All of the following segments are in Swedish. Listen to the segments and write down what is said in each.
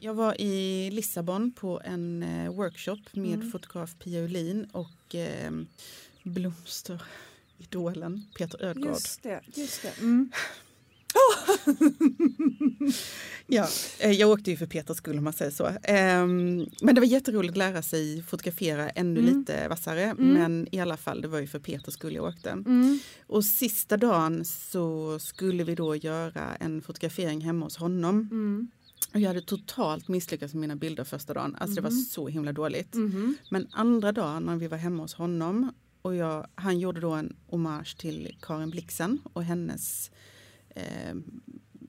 Jag var i Lissabon på en eh, workshop med Mm. fotograf Pia Ulin och eh, blomsteridolen Peter Ödgård. Just det. Just det. Mm. Ja, eh, jag åkte ju för Peters skull om man säger så. Ehm, Men det var jätteroligt att lära sig fotografera ännu Mm. lite vassare. Mm. Men i alla fall, det var ju för Peters skull jag åkte. Mm. Och sista dagen så skulle vi då göra en fotografering hemma hos honom. Mm. Och jag hade totalt misslyckats med mina bilder första dagen. Alltså det var Mhm. så himla dåligt. Mhm. Men andra dagen när vi var hemma hos honom och jag, han gjorde då en hommage till Karin Blixen och hennes eh,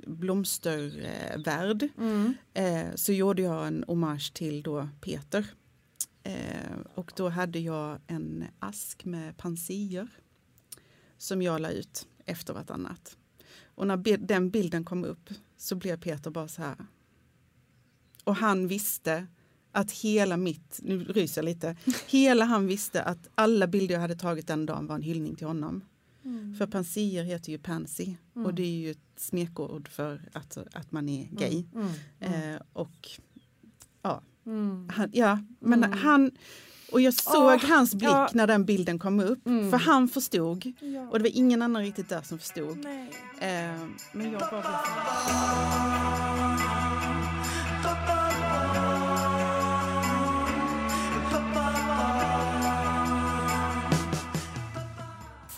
blomstervärld. Mm. Eh, så gjorde jag en hommage till då Peter. Eh, och då hade jag en ask med pansier som jag la ut efter vartannat. Och när den bilden kom upp så blev Peter bara så här. Och han visste att hela mitt, nu ryser jag lite, hela han visste att alla bilder jag hade tagit den dagen var en hyllning till honom. Mm. För pansier heter ju pansy Mm. och det är ju ett smekord för att, att man är gay. Mm. Mm. Eh, och Mm. han, ja, men Mm. han och jag såg Åh, hans blick ja. när den bilden kom upp. Mm. För han förstod Ja. och det var ingen annan riktigt där som förstod. Nej. Eh, men jag bara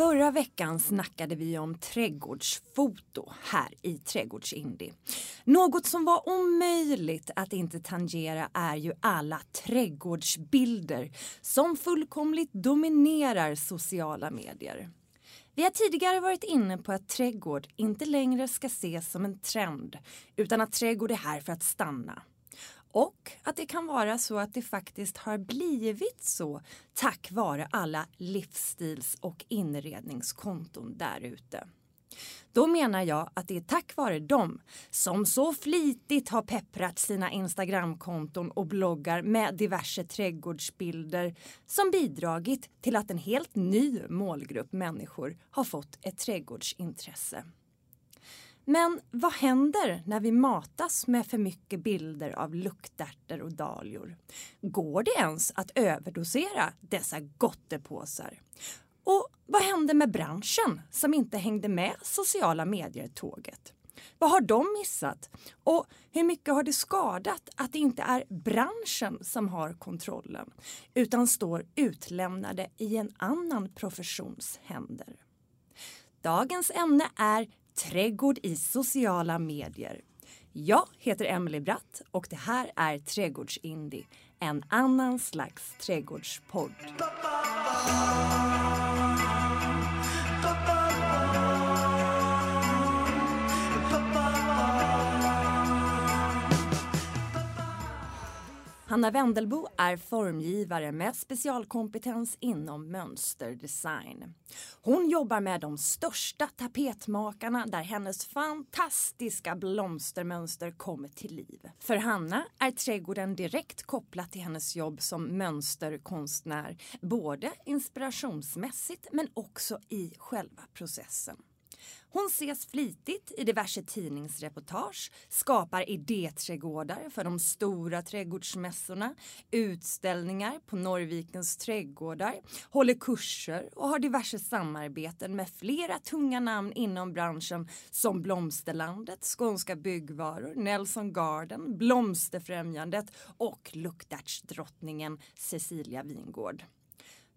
Förra veckan snackade vi om trädgårdsfoto här i Trädgårdsindy. Något som var omöjligt att inte tangera är ju alla trädgårdsbilder som fullkomligt dominerar sociala medier. Vi har tidigare varit inne på att trädgård inte längre ska ses som en trend utan att trädgård är här för att stanna. Och att det kan vara så att det faktiskt har blivit så tack vare alla livsstils och inredningskonton där ute. Då menar jag att det är tack vare dem som så flitigt har pepprat sina Instagramkonton och bloggar med diverse trädgårdsbilder som bidragit till att en helt ny målgrupp människor har fått ett trädgårdsintresse. Men vad händer när vi matas med för mycket bilder av luktärtor och dahlior? Går det ens att överdosera dessa gottepåsar? Och vad hände med branschen som inte hängde med sociala medier-tåget? Vad har de missat? Och hur mycket har det skadat att det inte är branschen som har kontrollen utan står utlämnade i en annan professions händer? Dagens ämne är trädgård i sociala medier. Jag heter Emelie Bratt och det här är Trädgårdsindie, en annan slags trädgårdspodd. Hanna Wendelbo är formgivare med specialkompetens inom mönsterdesign. Hon jobbar med de största tapetmakarna där hennes fantastiska blomstermönster kommer till liv. För Hanna är trädgården direkt kopplat till hennes jobb som mönsterkonstnär både inspirationsmässigt men också i själva processen. Hon ses flitigt i diverse tidningsreportage, skapar idéträdgårdar för de stora trädgårdsmässorna, utställningar på Norrvikens trädgårdar, håller kurser och har diverse samarbeten med flera tunga namn inom branschen som Blomsterlandet, Skånska byggvaror, Nelson Garden, Blomsterfrämjandet och luktärtsdrottningen Cecilia Wingård.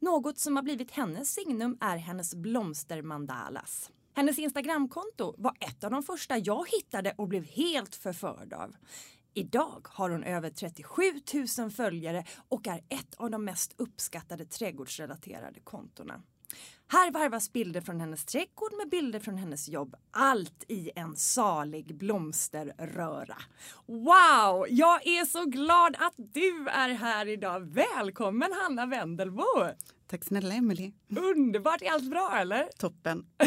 Något som har blivit hennes signum är hennes blomstermandalas. Hennes Instagramkonto var ett av de första jag hittade och blev helt förförd av. Idag har hon över 37 000 följare och är ett av de mest uppskattade trädgårdsrelaterade kontona. Här varvas bilder från hennes trädgård med bilder från hennes jobb. Allt i en salig blomsterröra. Wow! Jag är så glad att du är här idag. Välkommen Hanna Wendelbo! Tack snälla Emily. Underbart! Är allt bra eller? Toppen.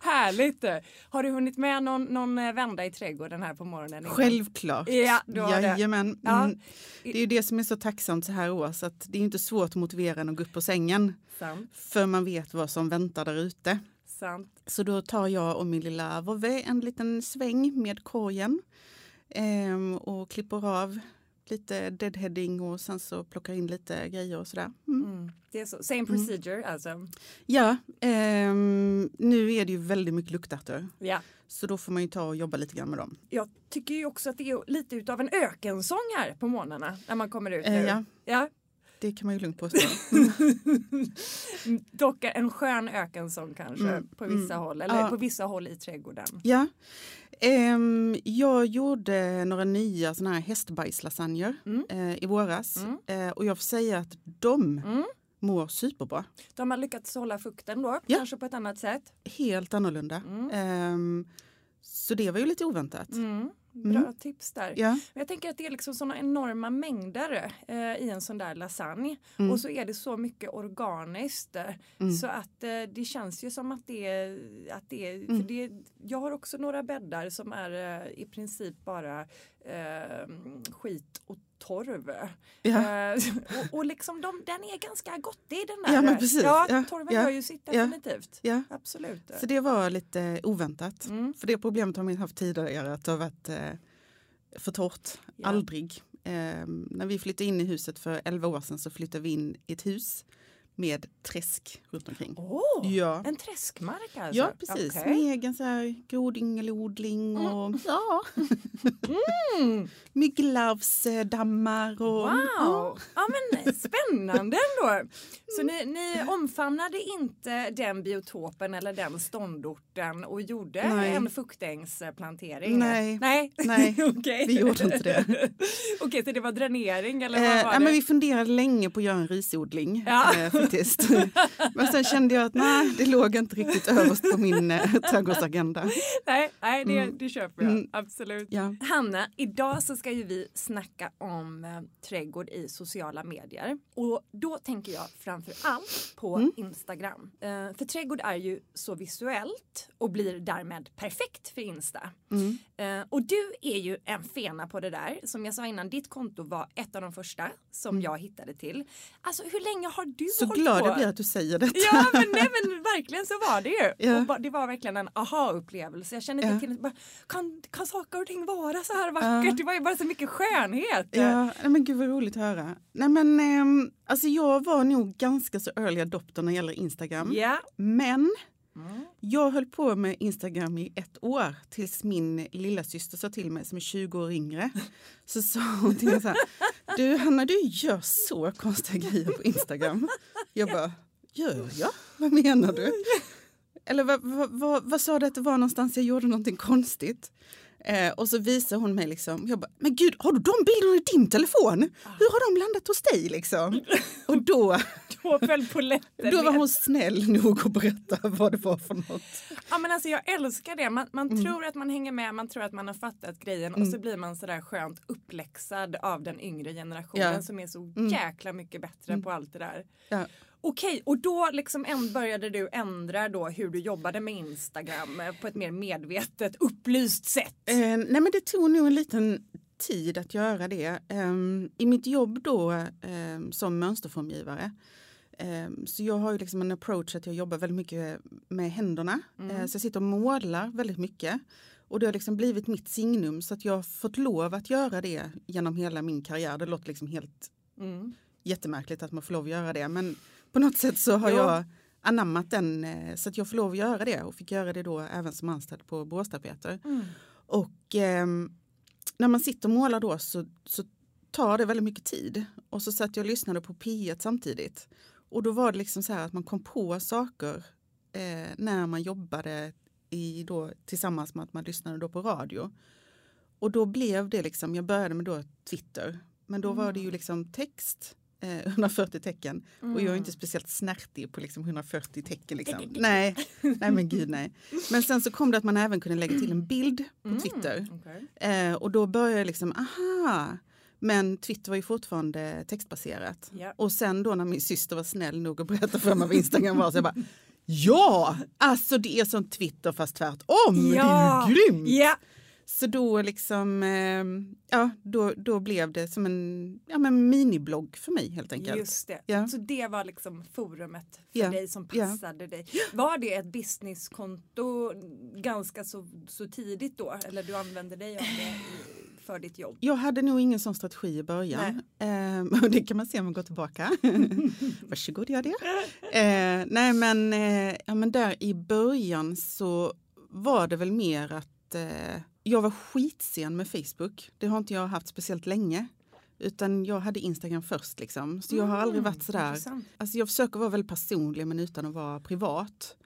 Härligt! Har du hunnit med någon, någon eh, vända i trädgården här på morgonen? Självklart. Ja, du har det. Jajamän. Ja. Mm. Det är ju det som är så tacksamt så här års att det är inte svårt att motivera en att gå upp på sängen. Sant, För man vet vad som väntar där ute. sant. Så då tar jag och min lilla vovve en liten sväng med korgen. Ehm, och klipper av lite deadheading och sen så plockar in lite grejer och sådär. Mm. Mm. Det är så. Same procedure alltså. Ja, ehm, nu är det ju väldigt mycket luktärtor. Ja. Så då får man ju ta och jobba lite grann med dem. Jag tycker ju också att det är lite utav en ökensång här på morgnarna när man kommer ut nu. Eh, ja. ja. Det kan man ju lugnt påstå. Dock en skön ökensång kanske Mm, på vissa mm. håll eller Ja. på vissa håll i trädgården. Ja. Ehm, jag gjorde några nya såna här hästbajslasagner Mm. eh, i våras. Eh, och jag får säga att de Mm. mår superbra. De har lyckats hålla fukten då, Ja. kanske på ett annat sätt. Helt annorlunda. Ehm, så det var ju lite oväntat. Mm. Bra Mm. tips där. Ja. Men Jag tänker att det är liksom såna enorma mängder eh, i en sån där lasagne. Mm. Och så är det så mycket organiskt. eh, Mm. Så att eh, det känns ju som att det är... Att det Mm. för det, jag har också några bäddar som är eh, i princip bara eh, skit och torv. Ja. Eh, och, och liksom de, den är ganska gott i den där. Ja, men precis. Ja, Ja, torven ja, gör ju sitt definitivt. Ja. Absolut. Så det var lite oväntat. Mm. För det problemet har man haft tidigare, att det har varit eh, för torrt. Aldrig. Ehm, när vi flyttade in i huset för 11 år sedan så flyttade vi in i ett hus med träsk runt omkring. Åh, Ja. en träskmark alltså? Ja, precis. Okej. Med egen så här grodingelodling och ja. Mm. mygglarvsdammar. Och, Wow! Ja men spännande ändå. Så ni, ni omfamnade inte den biotopen eller den ståndorten och gjorde Nej. en fuktängsplantering? Nej. Nej, Nej, Okej. vi gjorde inte det. Okej, så det var dränering eller Eh, vad var ja, det? men vi funderade länge på att göra en risodling Ja. Faktiskt. men sen kände jag att nej, det låg inte riktigt överst på min eh, trädgårdsagenda. Nej, nej det, Mm. det köper jag. Mm. Absolut. Ja. Hanna, idag så ska ju vi snacka om eh, trädgård i sociala medier. Och då tänker jag framför allt på Mm. Instagram. Eh, för trädgård är ju så visuellt och blir därmed perfekt för Insta. Mm. Eh, och du är ju en fena på det där. Som jag sa innan, ditt konto var ett av de första som jag hittade till. Alltså hur länge har du Mm. Så hållit glad på? jag blir att du säger detta. Ja men, nej, men verkligen så var det ju. Ja. Ba- det var verkligen en aha-upplevelse. Jag kände inte Ja. till bara, kan, kan saker och ting vara så här vackert? Ja. Det var ju bara så mycket skönhet. Ja, nej, men gud vad roligt att höra. Nej, men, ehm, alltså jag var nog ganska så early adopter när det gäller Instagram. Ja. Men Mm. jag höll på med Instagram i ett år tills min lilla syster sa till mig som är 20 år yngre. Så sa hon till mig så här, du Hanna du gör så konstiga grejer på Instagram. Jag bara, gör jag? Vad menar du? Eller vad, vad, vad, vad sa du att det var någonstans jag gjorde någonting konstigt? Eh, och så visar hon mig liksom, jag bara, men gud har du de bilderna i din telefon? Hur har de landat hos dig liksom? Och då, Då föll polletten då var hon snäll nog att berätta vad det var för något. Ja men alltså jag älskar det. Man, man Mm. tror att man hänger med, man tror att man har fattat grejen och så blir man sådär skönt uppläxad av den yngre generationen Ja. Mm. som är så jäkla mycket bättre på allt det där. Ja. Okej, och då liksom började du ändra då hur du jobbade med Instagram eh, på ett mer medvetet, upplyst sätt. Eh, nej men det tog nog en liten tid att göra det. Ehm, I mitt jobb då ehm, som mönsterformgivare ehm, så jag har ju liksom en approach att jag jobbar väldigt mycket med händerna. Eh, så jag sitter och målar väldigt mycket. Och det har liksom blivit mitt signum så att jag har fått lov att göra det genom hela min karriär. Det låter liksom helt Mm. jättemärkligt att man får lov att göra det men på något sätt så har Jo. jag anammat den eh, så att jag får lov att göra det och fick göra det då även som anställd på Boråstapeter. Mm. Och ehm, när man sitter och målar då så, så tar det väldigt mycket tid. Och så satt jag och lyssnade på P1 samtidigt. Och då var det liksom så här att man kom på saker eh, när man jobbade i då, tillsammans med att man lyssnade då på radio. Och då blev det liksom, jag började med då Twitter, men då var det ju liksom text, eh, 140 tecken. Och jag är inte speciellt snärtig på liksom 140 tecken. Liksom. Nej, nej men gud nej. Men sen så kom det att man även kunde lägga till en bild på Twitter. Okej. Eh, och då började jag liksom, aha. Men Twitter var ju fortfarande textbaserat. Ja. Och sen då när min syster var snäll nog att berätta för mig vad Instagram var så jag bara Ja, alltså det är som Twitter fast tvärtom. Det är ju grymt. Ja. Så då liksom, eh, ja då, då blev det som en ja, men miniblogg för mig helt enkelt. Just det. Ja. Så det var liksom forumet för Ja. dig som Ja. passade dig. Var det ett businesskonto ganska så, så tidigt då? Eller du använde dig av det för ditt jobb? Jag hade nog ingen sån strategi i början. Eh, och det kan man se om man går tillbaka. Varsågod, gör det. Eh, nej, men, eh, ja, men där i början så var det väl mer att eh, jag var skitsen med Facebook. Det har inte jag haft speciellt länge. Utan jag hade Instagram först. Liksom. Så jag har aldrig varit sådär. intressant. Alltså jag försöker vara väldigt personlig men utan att vara privat.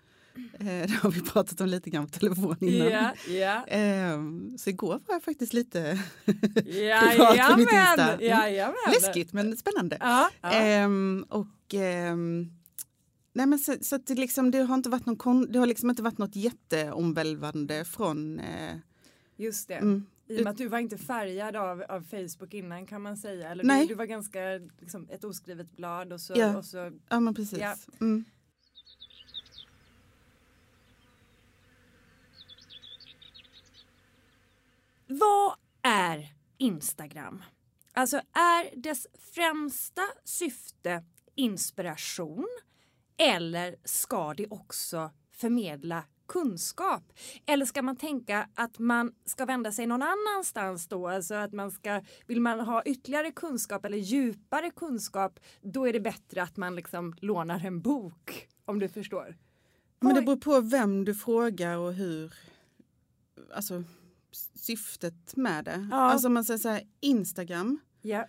Eh, det har vi pratat om lite grann på telefon innan. Ja, ja. Eh, så igår var jag faktiskt lite privat på mitt! Insta. Jajamän. läskigt men spännande. Ja, ja. Ehm, och ehm, nej men så, så att det, liksom, det har inte varit någon det har liksom inte varit något jätteomvälvande från eh, Just det. mm, I och med att du var inte färgad av, av Facebook innan kan man säga. Eller Nej. Du, du var ganska liksom, ett oskrivet blad och så, Ja. och så ja men precis. Ja. Mm. Vad är Instagram? Alltså är dess främsta syfte inspiration eller ska det också förmedla kunskap? Eller ska man tänka att man ska vända sig någon annanstans då? Alltså att man ska, vill man ha ytterligare kunskap eller djupare kunskap då är det bättre att man liksom lånar en bok om du förstår. Men det beror på vem du frågar och hur, alltså syftet med det. Ja. Alltså man säger så här, Instagram Ja.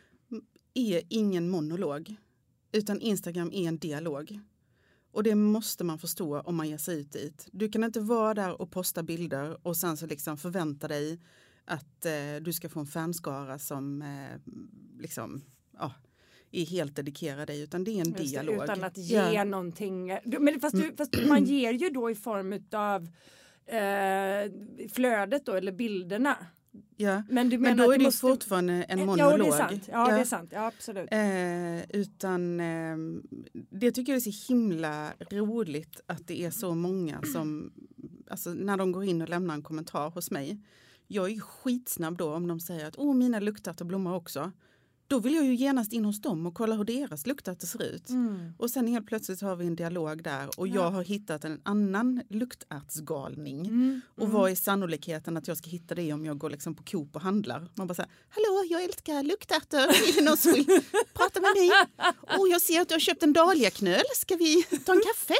är ingen monolog utan Instagram är en dialog. Och det måste man förstå om man ger sig ut dit. Du kan inte vara där och posta bilder och sen så liksom förvänta dig att eh, du ska få en fanskara som eh, liksom, ja, är helt dedikerad dig utan det är en Just det, dialog. utan att ge Ja. Mm. någonting. Men fast, du, fast man ger ju då i form av eh, flödet då eller bilderna. Ja. Men du Men menar då att är det måste- fortfarande en monolog. Ja, det är sant. Ja, det är sant. Ja, absolut. Eh, utan eh, det tycker jag är så himla roligt att det är så många som, alltså när de går in och lämnar en kommentar hos mig. Jag är skitsnabb då om de säger att åh mina luktärtor blommar också. Då vill jag ju genast in hos dem och kolla hur deras luktärtor ser ut. Mm. Och sen helt plötsligt har vi en dialog där och Ja. jag har hittat en annan luktärtsgalning. Mm. Och vad är sannolikheten att jag ska hitta det om jag går liksom på Coop och handlar? Man bara säger, hallå jag älskar luktärtor, är det någon som vill prata med mig? Och jag ser att du har köpt en dahliaknöl, ska vi ta en kaffe?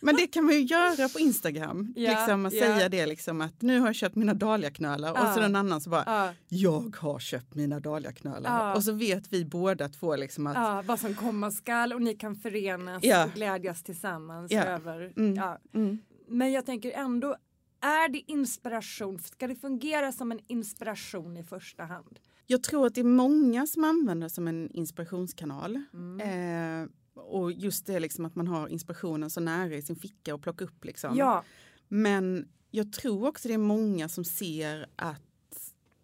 Men det kan man ju göra på Instagram, Ja, liksom att ja. säga det liksom att nu har jag köpt mina dahliaknölar och så en annan som bara, Ja, jag har köpt mina dahliaknölar. Och så vet vi båda två liksom att ja, vad som komma skall och ni kan förenas Ja. och glädjas tillsammans Ja. över. Mm. Ja. mm, Men jag tänker ändå, är det inspiration? Ska det fungera som en inspiration i första hand? Jag tror att det är många som använder det som en inspirationskanal. Mm. Eh, och just det liksom att man har inspirationen så nära i sin ficka och plocka upp. Liksom. Ja, Men jag tror också det är många som ser att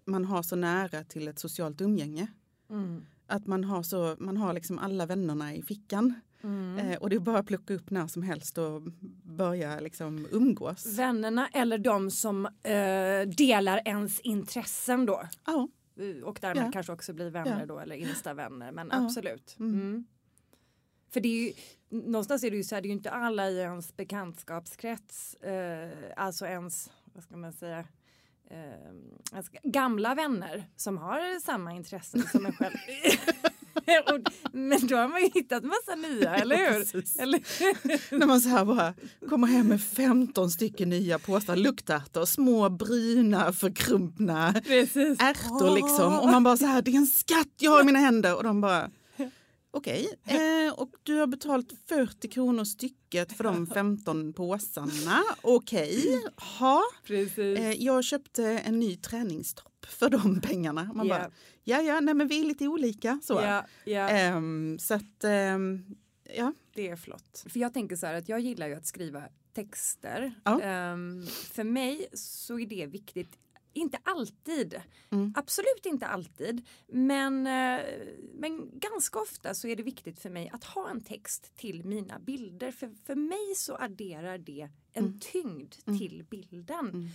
man har så nära till ett socialt umgänge. Mm. Att man har, så, man har liksom alla vännerna i fickan. Mm. Eh, och det är bara att plocka upp när som helst och börja liksom umgås. Vännerna eller de som eh, delar ens intressen då. Ja, Eh, Och därmed Ja. kanske också blir vänner Ja. då eller instavänner. Men Ja. absolut. Mm. Mm. För det är ju, någonstans är det ju så här, det är ju inte alla i ens bekantskapskrets, eh, alltså ens, vad ska man säga, eh, ens gamla vänner som har samma intressen som en själv. Men då har man ju hittat massa nya, eller Ja, hur? precis. Eller, När man så här bara kommer hem med 15 stycken nya påsar luktärtor, små bruna förkrumpna precis. ärtor liksom. Och man bara så här, det är en skatt jag har i mina händer. Och de bara, okej. Eh, och du har betalt 40 kronor stycket för de 15 påsarna. Okej, ha. Precis. Eh, jag köpte en ny träningstopp för de pengarna. Man Ja. bara, ja ja, nej men vi är lite olika. Så, ja, ja. Ehm, så att, ehm, ja. Det är flott. För jag tänker så här att jag gillar ju att skriva texter. Ja. Ehm, för mig så är det viktigt. Inte alltid, Mm. absolut inte alltid, men, eh, men ganska ofta så är det viktigt för mig att ha en text till mina bilder. För, för mig så adderar det en Mm. tyngd Mm. till bilden.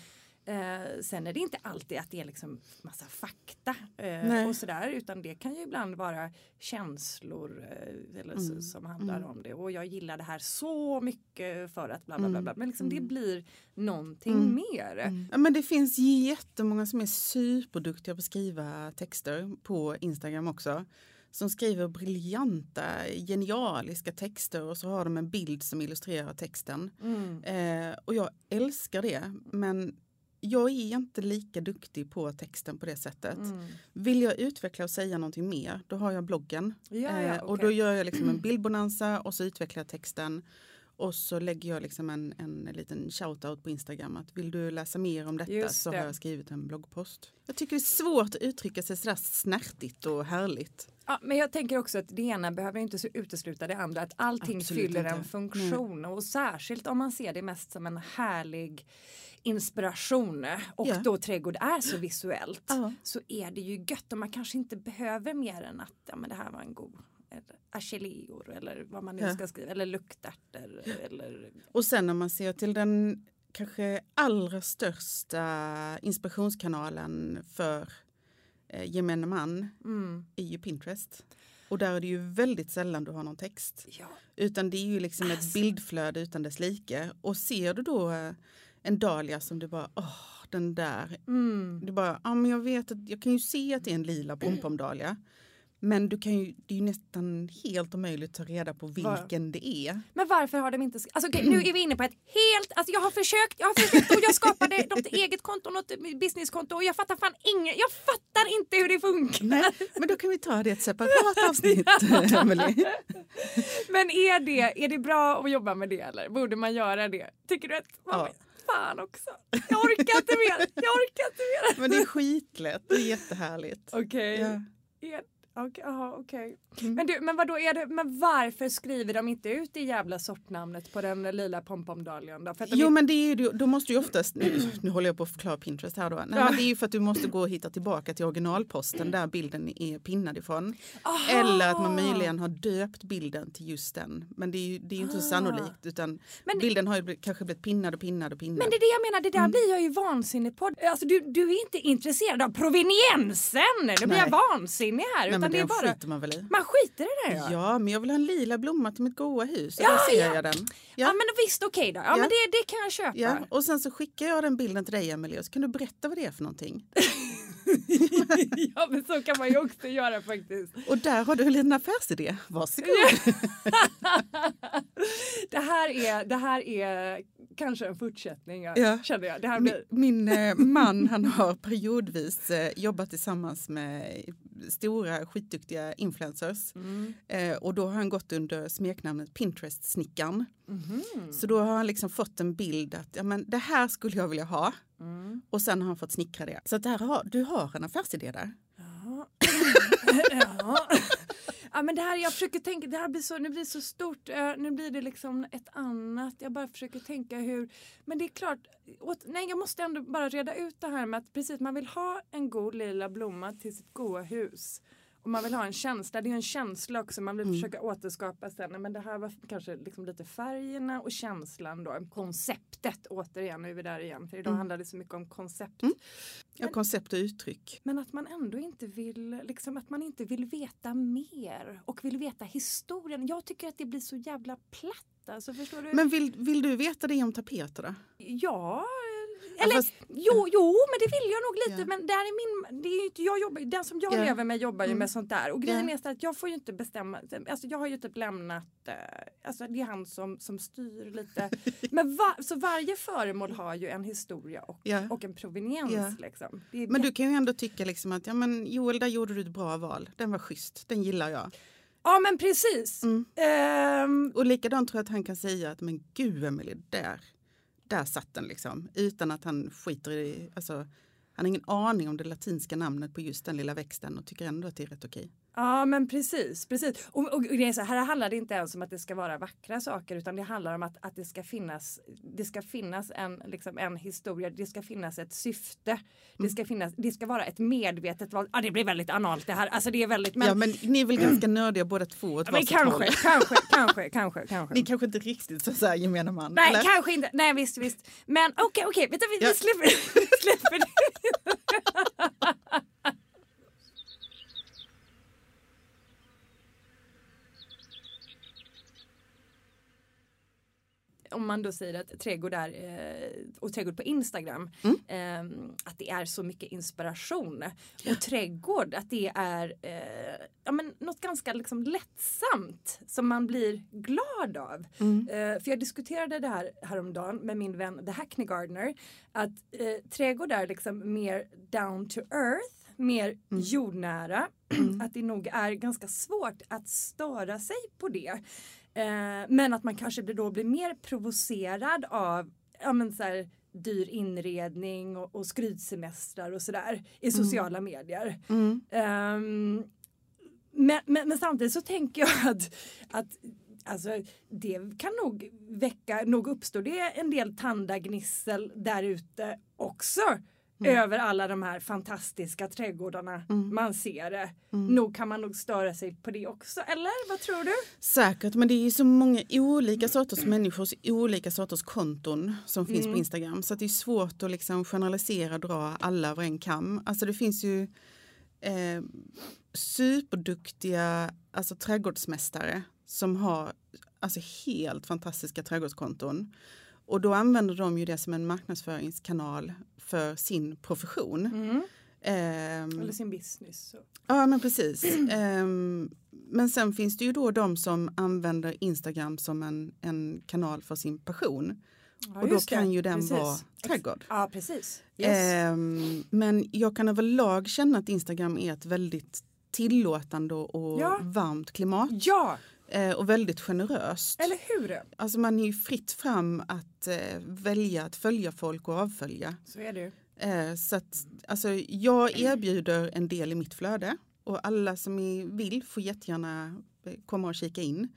Mm. Eh, sen är det inte alltid att det är liksom massa fakta eh, och sådär utan det kan ju ibland vara känslor eh, eller så, Mm. som handlar Mm. om det och jag gillar det här så mycket för att bla bla bla, bla. men liksom det Mm. blir någonting Mm. mer. Ja, men det finns jättemånga som är superduktiga på att skriva texter på Instagram också. Som skriver briljanta, genialiska texter och så har de en bild som illustrerar texten. Mm. Eh, och jag älskar det, men jag är inte lika duktig på texten på det sättet. Mm. Vill jag utveckla och säga någonting mer, då har jag bloggen. Ja, ja, Eh, Och då gör jag liksom en bildbonanza och så utvecklar jag texten. Och så lägger jag liksom en, en liten shoutout på Instagram att vill du läsa mer om detta Just så det. har jag skrivit en bloggpost. Jag tycker det är svårt att uttrycka sig sådär snärtigt och härligt. Ja, men jag tänker också att det ena behöver inte utesluta det andra. Att allting Absolut fyller inte. en funktion och särskilt om man ser det mest som en härlig inspiration och Ja. då trädgård är så visuellt Ja. så är det ju gött och man kanske inte behöver mer än att ja, men det här var en god acheleor eller vad man nu Ja. ska skriva eller luktärtor eller Och sen när man ser till den kanske allra största inspirationskanalen för eh, gemene man mm, är ju Pinterest. Och där är det ju väldigt sällan du har någon text. ja. Utan det är ju liksom ett Alltså. bildflöde utan dess like. Och ser du då eh, en dahlia som du bara, åh, den där. Mm. Du bara, ja men jag vet att, jag kan ju se att det är en lila pompomdahlia. Men du kan ju, det är ju nästan helt omöjligt att ta reda på vilken det är. Men varför har de inte... Alltså, okej, nu är vi inne på ett helt... Alltså, jag har försökt, jag har försökt och jag skapade något eget konto, något businesskonto och jag fattar fan inget. Jag fattar inte hur det funkar. Nej, men då kan vi ta det i ett separat avsnitt, Emelie. Men är det, är det bra att jobba med det eller? Borde man göra det? Tycker du att... Ja. Fan också. Jag orkar inte mer. Jag orkar inte mer. Men det är skitlätt, det är jättehärligt. Okej. Ja. Okej, okej. Mm. Men, du, men vadå, är det, men varför skriver de inte ut det jävla sortnamnet på den lila pompomdahlian då? För de Jo inte- men det är ju, då måste ju oftast, nu, nu håller jag på att förklara Pinterest här då. Nej, Ja. men det är ju för att du måste gå och hitta tillbaka till originalposten där bilden är pinnad ifrån. Aha! Eller att man möjligen har döpt bilden till just den. Men det är ju det är ju inte så sannolikt utan Men- bilden har ju kanske blivit pinnad och pinnad och pinnad. Men det är det jag menar, det Mm. där blir jag ju vansinnig på. Alltså du, du är inte intresserad av proveniensen. Nu blir jag vansinnig här. Utan men det är bara, skiter man väl i. man skiter i det ja. Ja, men jag vill ha en lila blomma till mitt goa hus. Ja, där ser ja. jag den. Ja, Ja. men visst okej då. Ja, Ja. men det, det kan jag köpa. Ja, och sen så skickar jag den bilden till dig Emelie och så kan du berätta vad det är för någonting. ja men så kan man ju också göra faktiskt. Och där har du en liten affärsidé. Varsågod. det, här är, det här är kanske en fortsättning jag Ja. känner jag. Det här Min, blir... min eh, man han har periodvis eh, jobbat tillsammans med stora skitduktiga influencers. Mm. Eh, och då har han gått under smeknamnet Pinterest-snickaren. Mhm. Så då har han liksom fått en bild att ja, men det här skulle jag vilja ha. Mm. Och sen har han fått snickra det. Så att där har, du har en affärsidé där. Ja. ja ja men det här jag försöker tänka, det här blir så, nu blir det så stort, eh, nu blir det liksom ett annat. Jag bara försöker tänka hur, men det är klart, åt, nej jag måste ändå bara reda ut det här med att precis man vill ha en god lila blomma till sitt goa hus. Och man vill ha en känsla, det är en känsla också man vill Mm. försöka återskapa sen. Men det här var kanske liksom lite färgerna och känslan då. Konceptet återigen, nu är vi där igen. För idag Mm. handlar det så mycket om koncept. Mm. Ja, koncept och uttryck. Men att man ändå inte vill, liksom att man inte vill veta mer och vill veta historien. Jag tycker att det blir så jävla platt. Alltså, förstår du? Men vill, vill du veta det om tapeter då? Ja, eller fast- jo, jo, men det vill jag nog lite. Ja. Men där är min, det är inte, jag jobbar, den som jag Ja. lever med jobbar ju Mm. med sånt där. Och grejen är att jag får ju inte bestämma. Alltså jag har ju typ lämnat, eh, alltså det är han som, som styr lite. men va, så varje föremål har ju en historia och, och en proveniens. Liksom. Men du kan ju ändå tycka liksom att ja, men Joel, där gjorde du ett bra val. Den var schysst, den gillar jag. Ja men precis. Mm. Ehm, Och likadant tror jag att han kan säga att men gud Emelie, där, där satt den liksom. Utan att han skiter i, alltså han har ingen aning om det latinska namnet på just den lilla växten och tycker ändå att det är rätt okej. Ja men precis, precis. Och, och, det är så, här handlar det inte ens om att det ska vara vackra saker utan det handlar om att, att det ska finnas Det ska finnas en, liksom en historia, det ska finnas ett syfte. Mm. Det, ska finnas, det ska vara ett medvetet val. Ja det blir väldigt analt det här. Alltså det är väldigt, men... Ja men ni är väl ganska nördiga båda två ja, men kanske, kanske, kanske, kanske, kanske. Ni kanske inte riktigt så, så här gemene man? Nej eller? kanske inte, nej visst visst. Men okej okay, okej, okay. vi, ja. vi släpper, vi släpper det. om man då säger att trädgård är, eh, och trädgård på Instagram, mm. eh, att det är så mycket inspiration. Och trädgård, att det är eh, ja, men något ganska liksom lättsamt som man blir glad av. Mm. För jag diskuterade det här häromdagen med min vän The Hackney Gardener. Att eh, trädgård är liksom mer down to earth mer mm. jordnära. Mm. Att det nog är ganska svårt att störa sig på det. Eh, men att man kanske då blir mer provocerad av ja, men så här, dyr inredning och, och skrytsemestrar och sådär i mm. sociala mm. medier. Mm. Um, men, men, men, samtidigt så tänker jag att, att alltså, det kan nog väcka, nog uppstår det en del tandagnissel där ute också mm. över alla de här fantastiska trädgårdarna mm. man ser. det. Mm. Nog kan man nog störa sig på det också, eller vad tror du? Säkert, men det är ju så många olika sorters människor, olika sorters konton som finns på mm. Instagram så det är svårt att liksom generalisera och dra alla över en kam. Alltså det finns ju eh, superduktiga alltså, trädgårdsmästare som har alltså, helt fantastiska trädgårdskonton. Och då använder de ju det som en marknadsföringskanal för sin profession. Mm. Um, Eller sin business. Så. Ja men precis. Um, men sen finns det ju då de som använder Instagram som en, en kanal för sin passion. Ja, och då kan det. ju den precis. vara trädgård. Ja precis. Yes. Um, men jag kan överlag känna att Instagram är ett väldigt tillåtande och ja. varmt klimat. Ja, och väldigt generöst. Eller hur? Alltså man är ju fritt fram att eh, välja att följa folk och avfölja. Så är det eh, Så att, alltså, jag erbjuder en del i mitt flöde och alla som vill får jättegärna eh, komma och kika in.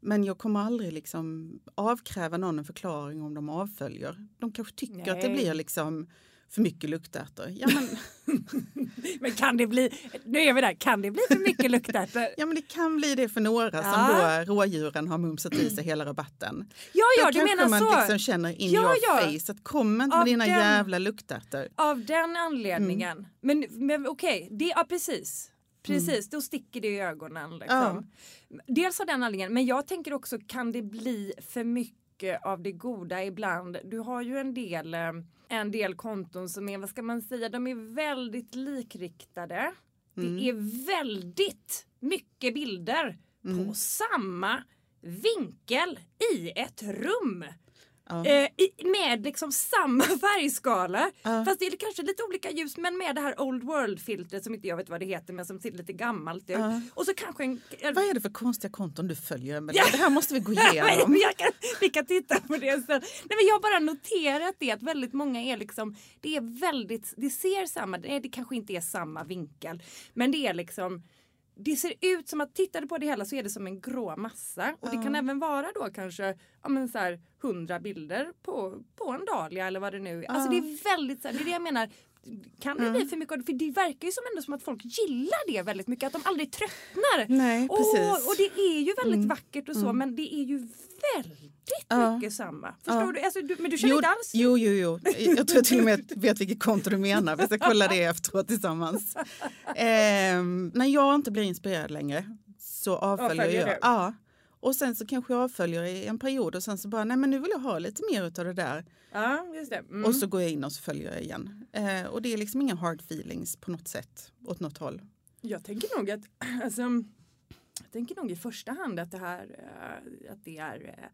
Men jag kommer aldrig liksom avkräva någon en förklaring om de avföljer. De kanske tycker Nej. att det blir liksom för mycket luktärtor. Ja, men... men kan det bli, nu är vi där, kan det bli för mycket luktärtor? ja men det kan bli det för några ja. som då rådjuren har mumsat i sig hela rabatten. Ja ja då du menar man så. liksom känner in ja, your ja. face att kom inte med dina den, jävla luktärtor. Av den anledningen. Mm. Men, men okej, okay, ja precis. Precis, mm. då sticker det i ögonen. Liksom. Ja. Dels av den anledningen, men jag tänker också kan det bli för mycket av det goda ibland? Du har ju en del eh, en del konton som är, vad ska man säga, de är väldigt likriktade. Mm. Det är väldigt mycket bilder mm. på samma vinkel i ett rum. Ja. Eh, med liksom samma färgskala. Ja. Fast det är kanske lite olika ljus men med det här old world filtret som inte jag vet vad det heter men som ser lite gammalt ut. Ja. Och så kanske en, en... Vad är det för konstiga konton du följer? Men Det här måste vi gå igenom. kan, vi kan titta på det sen. Nej, men jag har bara noterat det att väldigt många är liksom, det är väldigt, det ser samma, det kanske inte är samma vinkel men det är liksom det ser ut som att tittar du på det hela så är det som en grå massa och det kan även vara då kanske ja, men så här, 100 bilder på, på en dahlia eller vad det nu är. Alltså det är väldigt så här, det är det jag menar. Kan det bli för mycket? För det verkar ju som ändå som att folk gillar det väldigt mycket, att de aldrig tröttnar. Nej. Och, och det är ju väldigt mm. vackert och så mm. men det är ju väldigt ja. mycket samma. Förstår ja. du? Alltså, du? Men du känner jo, inte alls? Jo, jo, jo. Jag tror till och med jag vet vilket konto du menar. Vi ska kolla det efteråt tillsammans. Eh, när jag inte blir inspirerad längre så avföljer jag. Du? Ja. Och sen så kanske jag avföljer i en period och sen så bara, nej men nu vill jag ha lite mer av det där. Ja, just det. Mm. Och så går jag in och så följer jag igen. Eh, och det är liksom inga hard feelings på något sätt, åt något håll. Jag tänker nog att, alltså, jag tänker nog i första hand att det här, uh, att det är uh,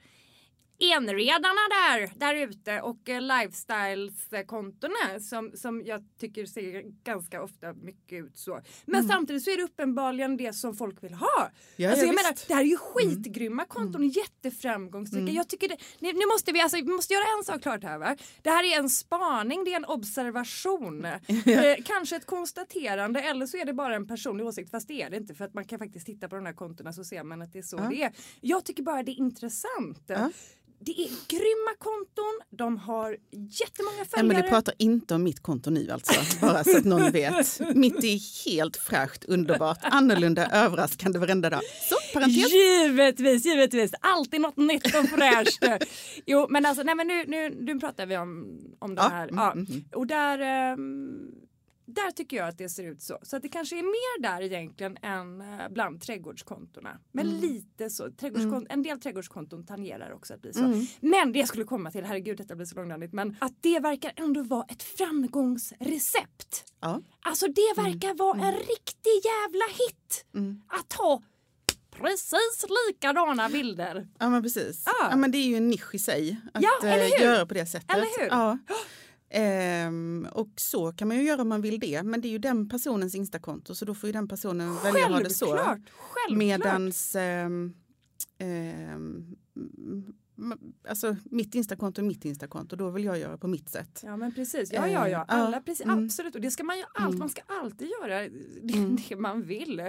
enredarna där, där ute och eh, lifestyles-kontona som, som jag tycker ser ganska ofta mycket ut så. Men Mm. samtidigt så är det uppenbarligen det som folk vill ha. Ja, alltså, ja, jag menar, det här är ju skitgrymma konton, jätteframgångsrika. Mm. Jag tycker det, nu, nu måste vi, alltså, vi måste göra en sak klart här va. Det här är en spaning, det är en observation. eh, kanske ett konstaterande eller så är det bara en personlig åsikt fast det är det inte för att man kan faktiskt titta på de här kontona så ser man att det är så Ja. det är. Jag tycker bara det är intressant. Det är grymma konton, de har jättemånga Nej, följare. men det pratar inte om mitt konto nu alltså, bara så att någon vet. Mitt är helt fräscht, underbart, annorlunda, överraskande varenda dag. Så, parentes. Givetvis, givetvis. Alltid något nytt och fräscht. jo, men alltså, nej, men nu, nu, nu pratar vi om, om den Ja, här. mm, Ja. mm, mm. Och där, ehm, där tycker jag att det ser ut så. Så att det kanske är mer där egentligen än eh, bland trädgårdskontona. Men Mm. lite så. Trädgårdskon- En del trädgårdskonton tangerar också att bli så. Mm. Men det jag skulle komma till, herregud detta blir så långrandigt, men att det verkar ändå vara ett framgångsrecept. Ja. Alltså det verkar vara en riktig jävla hit. Mm. Att ha precis likadana bilder. Ja men precis. Ja. Ja. men det är ju en nisch i sig att Ja, eh, eller hur? göra på det sättet. Eller hur? Ja. Ehm, och så kan man ju göra om man vill det. Men det är ju den personens instakonto så då får ju den personen välja att ha det så. Självklart. Medans ehm, ehm, alltså mitt instakonto är mitt instakonto. Då vill jag göra på mitt sätt. Ja men precis, ja ja ja, Eh, alla precis, mm. absolut och det ska man ju allt, Mm. man ska alltid göra det, Mm. det man vill.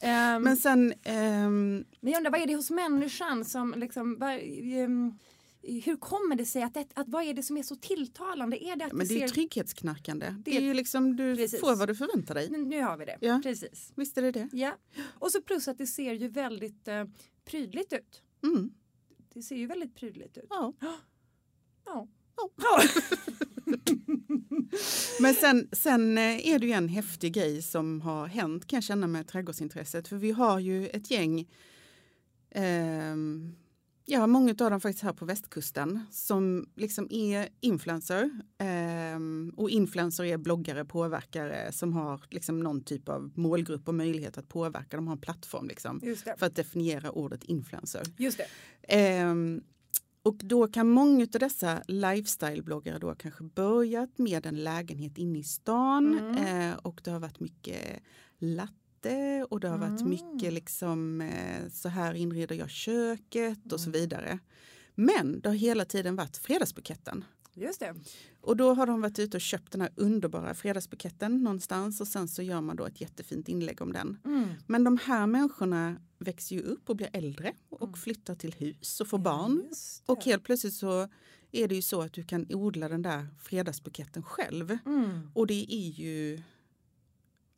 Ehm, Men sen, ehm, Men jag undrar, vad är det hos människan som liksom, vad, ehm, hur kommer det sig att, det, att vad är det som är så tilltalande? Är det att men det är ser, trygghetsknarkande. Det Det- är ju liksom, du Precis. får vad du förväntar dig. nu, har vi det, Ja. precis. Visst är det det? Ja. Och så plus att det ser ju väldigt eh, prydligt ut. Mm. Det ser ju väldigt prydligt ut. Ja. Ja. Ja. Ja. Men sen, sen eh, är det ju en häftig grej som har hänt kan jag känna med trädgårdsintresset. För vi har ju ett gäng, ehm, ja många av dem faktiskt här på västkusten som liksom är influencer. ehm, och influencer är bloggare, påverkare som har liksom någon typ av målgrupp och möjlighet att påverka. De har en plattform liksom, för att definiera ordet influencer. Just. Ehm, och då kan många av dessa lifestyle-bloggare då kanske börjat med en lägenhet inne i stan Mm. eh, och det har varit mycket latte och det har varit Mm. mycket liksom eh, så här inreder jag köket och så Mm. vidare. Men det har hela tiden varit fredagsbuketten. Just det. Och då har de varit ute och köpt den här underbara fredagsbuketten någonstans och sen så gör man då ett jättefint inlägg om den. Mm. Men de här människorna växer ju upp och blir äldre och Mm. flyttar till hus och får barn. Och helt plötsligt så är det ju så att du kan odla den där fredagsbuketten själv. Mm. Och det är ju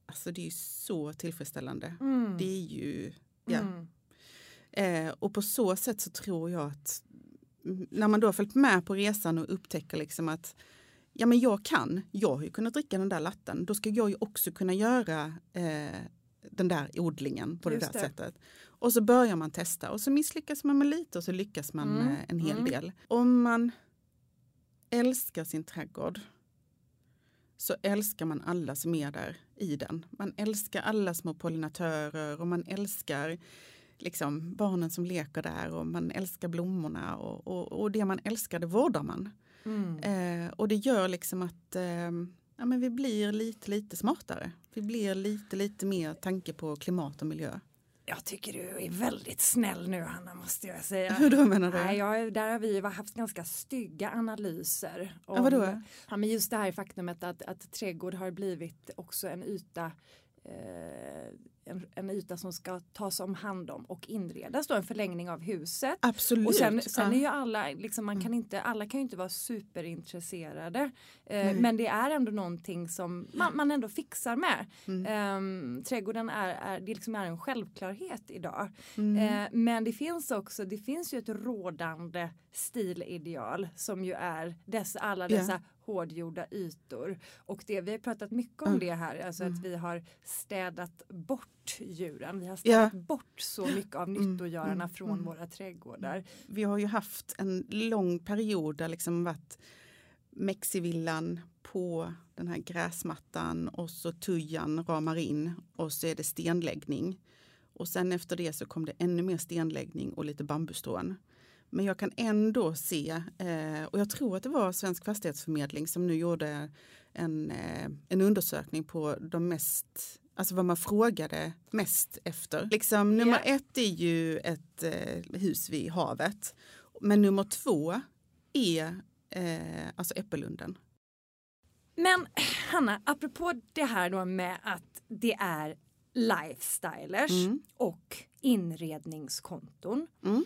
alltså det är ju så tillfredsställande. Mm. Det är ju, ja. Mm. Eh, och på så sätt så tror jag att när man då har följt med på resan och upptäcker liksom att ja men jag kan, jag har ju kunnat dricka den där latten, då ska jag ju också kunna göra eh, den där odlingen på Just det där det. sättet. Och så börjar man testa och så misslyckas man med lite och så lyckas man Mm, en hel mm. del. Om man älskar sin trädgård så älskar man alla som är där i den. Man älskar alla små pollinatörer och man älskar liksom barnen som leker där och man älskar blommorna och, och, och det man älskar det vårdar man. Mm. Eh, och det gör liksom att eh, ja, men vi blir lite, lite smartare. Vi blir lite, lite mer tanke på klimat och miljö. Jag tycker du är väldigt snäll nu Hanna måste jag säga. Hur då menar du? Nej, jag, där har vi haft ganska stygga analyser. Ja, vadå? Ja, men just det här faktumet att, att trädgård har blivit också en yta eh, en, en yta som ska tas om hand om och inredas då en förlängning av huset. Absolut. Och sen, sen. Mm. är ju alla, liksom, man kan inte, alla kan ju inte vara superintresserade. Eh, men det är ändå någonting som man, man ändå fixar med. Mm. Ehm, trädgården är, är, det liksom är en självklarhet idag. Mm. Eh, men det finns också, det finns ju ett rådande stilideal som ju är dessa, alla dessa hårdgjorda ytor. Och det, vi har pratat mycket om Mm. det här, alltså Mm. att vi har städat bort djuren. Vi har städat Ja. bort så mycket av Mm, nyttogörarna mm, från mm. våra trädgårdar. Vi har ju haft en lång period där liksom varit Mexivillan på den här gräsmattan och så tujan ramar in och så är det stenläggning. Och sen efter det så kom det ännu mer stenläggning och lite bambustrån. Men jag kan ändå se, eh, och jag tror att det var Svensk Fastighetsförmedling som nu gjorde en, eh, en undersökning på de mest Alltså vad man frågade mest efter. Liksom, nummer ett är ju ett eh, hus vid havet. Men nummer två är eh, alltså Äppellunden. Men Hanna, apropå det här då med att det är lifestylers Mm. och inredningskonton Mm.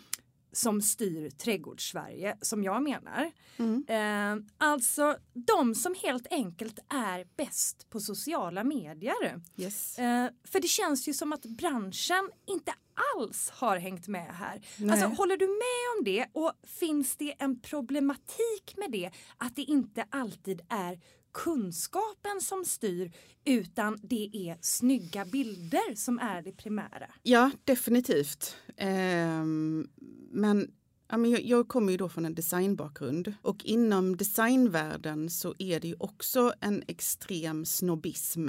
Som styr trädgårdssverige som jag menar. Mm. Eh, alltså de som helt enkelt är bäst på sociala medier. Yes. Eh, för det känns ju som att branschen inte alls har hängt med här. Nej. Alltså, håller du med om det och finns det en problematik med det att det inte alltid är kunskapen som styr utan det är snygga bilder som är det primära? Ja, definitivt. Ehm, men ja, men jag, kommer ju då från en designbakgrund och inom designvärlden så är det ju också en extrem snobbism.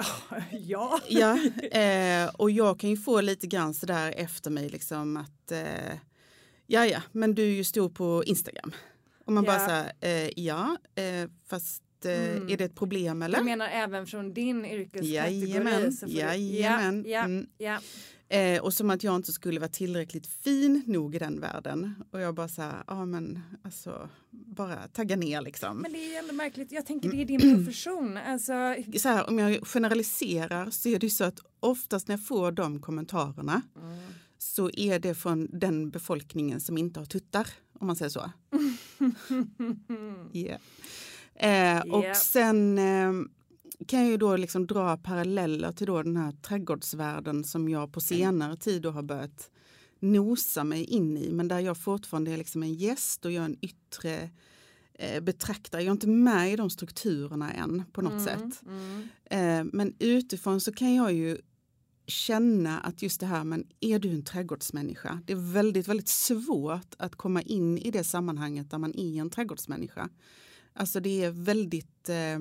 ja. Ja, eh, och jag kan ju få lite grann sådär efter mig liksom att eh, ja, ja, men du är ju stor på Instagram. Och man bara Ja. så här, eh, ja, fast eh, Mm. är det ett problem eller? Jag menar även från din yrkeskategori. Jajamän, så du- jajamän. Ja, ja, Mm. ja. Eh, och som att jag inte skulle vara tillräckligt fin nog i den världen. Och jag bara så här, ja men alltså, bara tagga ner liksom. Men det är ju ändå märkligt. Jag tänker det är Mm. din profession. Alltså, Så här, om jag generaliserar så är det ju så att oftast när jag får de kommentarerna så är det från den befolkningen som inte har tuttar, om man säger så. Yeah. Eh, och sen eh, kan jag ju då liksom dra paralleller till då den här trädgårdsvärlden som jag på senare tid har börjat nosa mig in i, men där jag fortfarande är liksom en gäst och jag är en yttre eh, betraktare. Jag är inte med i de strukturerna än på något sätt. mm. Eh, men utifrån så kan jag ju känna att just det här, men är du en trädgårdsmänniska? Det är väldigt, väldigt svårt att komma in i det sammanhanget där man är en trädgårdsmänniska. Alltså det är väldigt eh,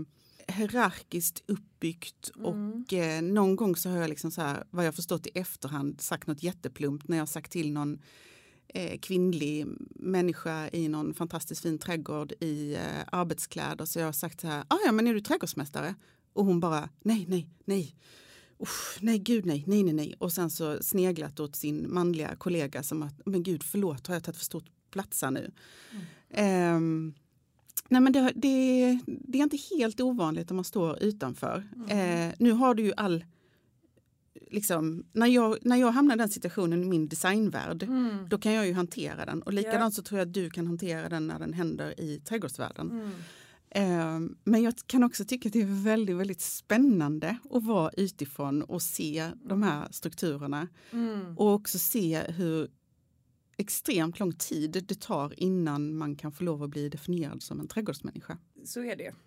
hierarkiskt uppbyggt och eh, någon gång så har jag liksom så här, vad jag förstått i efterhand sagt något jätteplumpt när jag sagt till någon eh, kvinnlig människa i någon fantastiskt fin trädgård i eh, arbetskläder. Så jag har sagt så här, ah, ja men är du trädgårdsmästare? Och hon bara, nej, nej, nej. Usch, nej, gud nej, nej, nej, nej. Och sen så sneglat åt sin manliga kollega som att, men gud förlåt, har jag tagit för stort plats här nu? Ehm, nej men det, det, det är inte helt ovanligt om man står utanför. Eh, nu har du ju all Liksom, när, jag, när jag hamnar i den situationen i min designvärld, Mm. då kan jag ju hantera den. Och likadant så tror jag att du kan hantera den när den händer i trädgårdsvärlden. Mm. Eh, men jag kan också tycka att det är väldigt, väldigt spännande att vara utifrån och se de här strukturerna. Mm. Och också se hur extremt lång tid det tar innan man kan få lov att bli definierad som en trädgårdsmänniska. Så är det.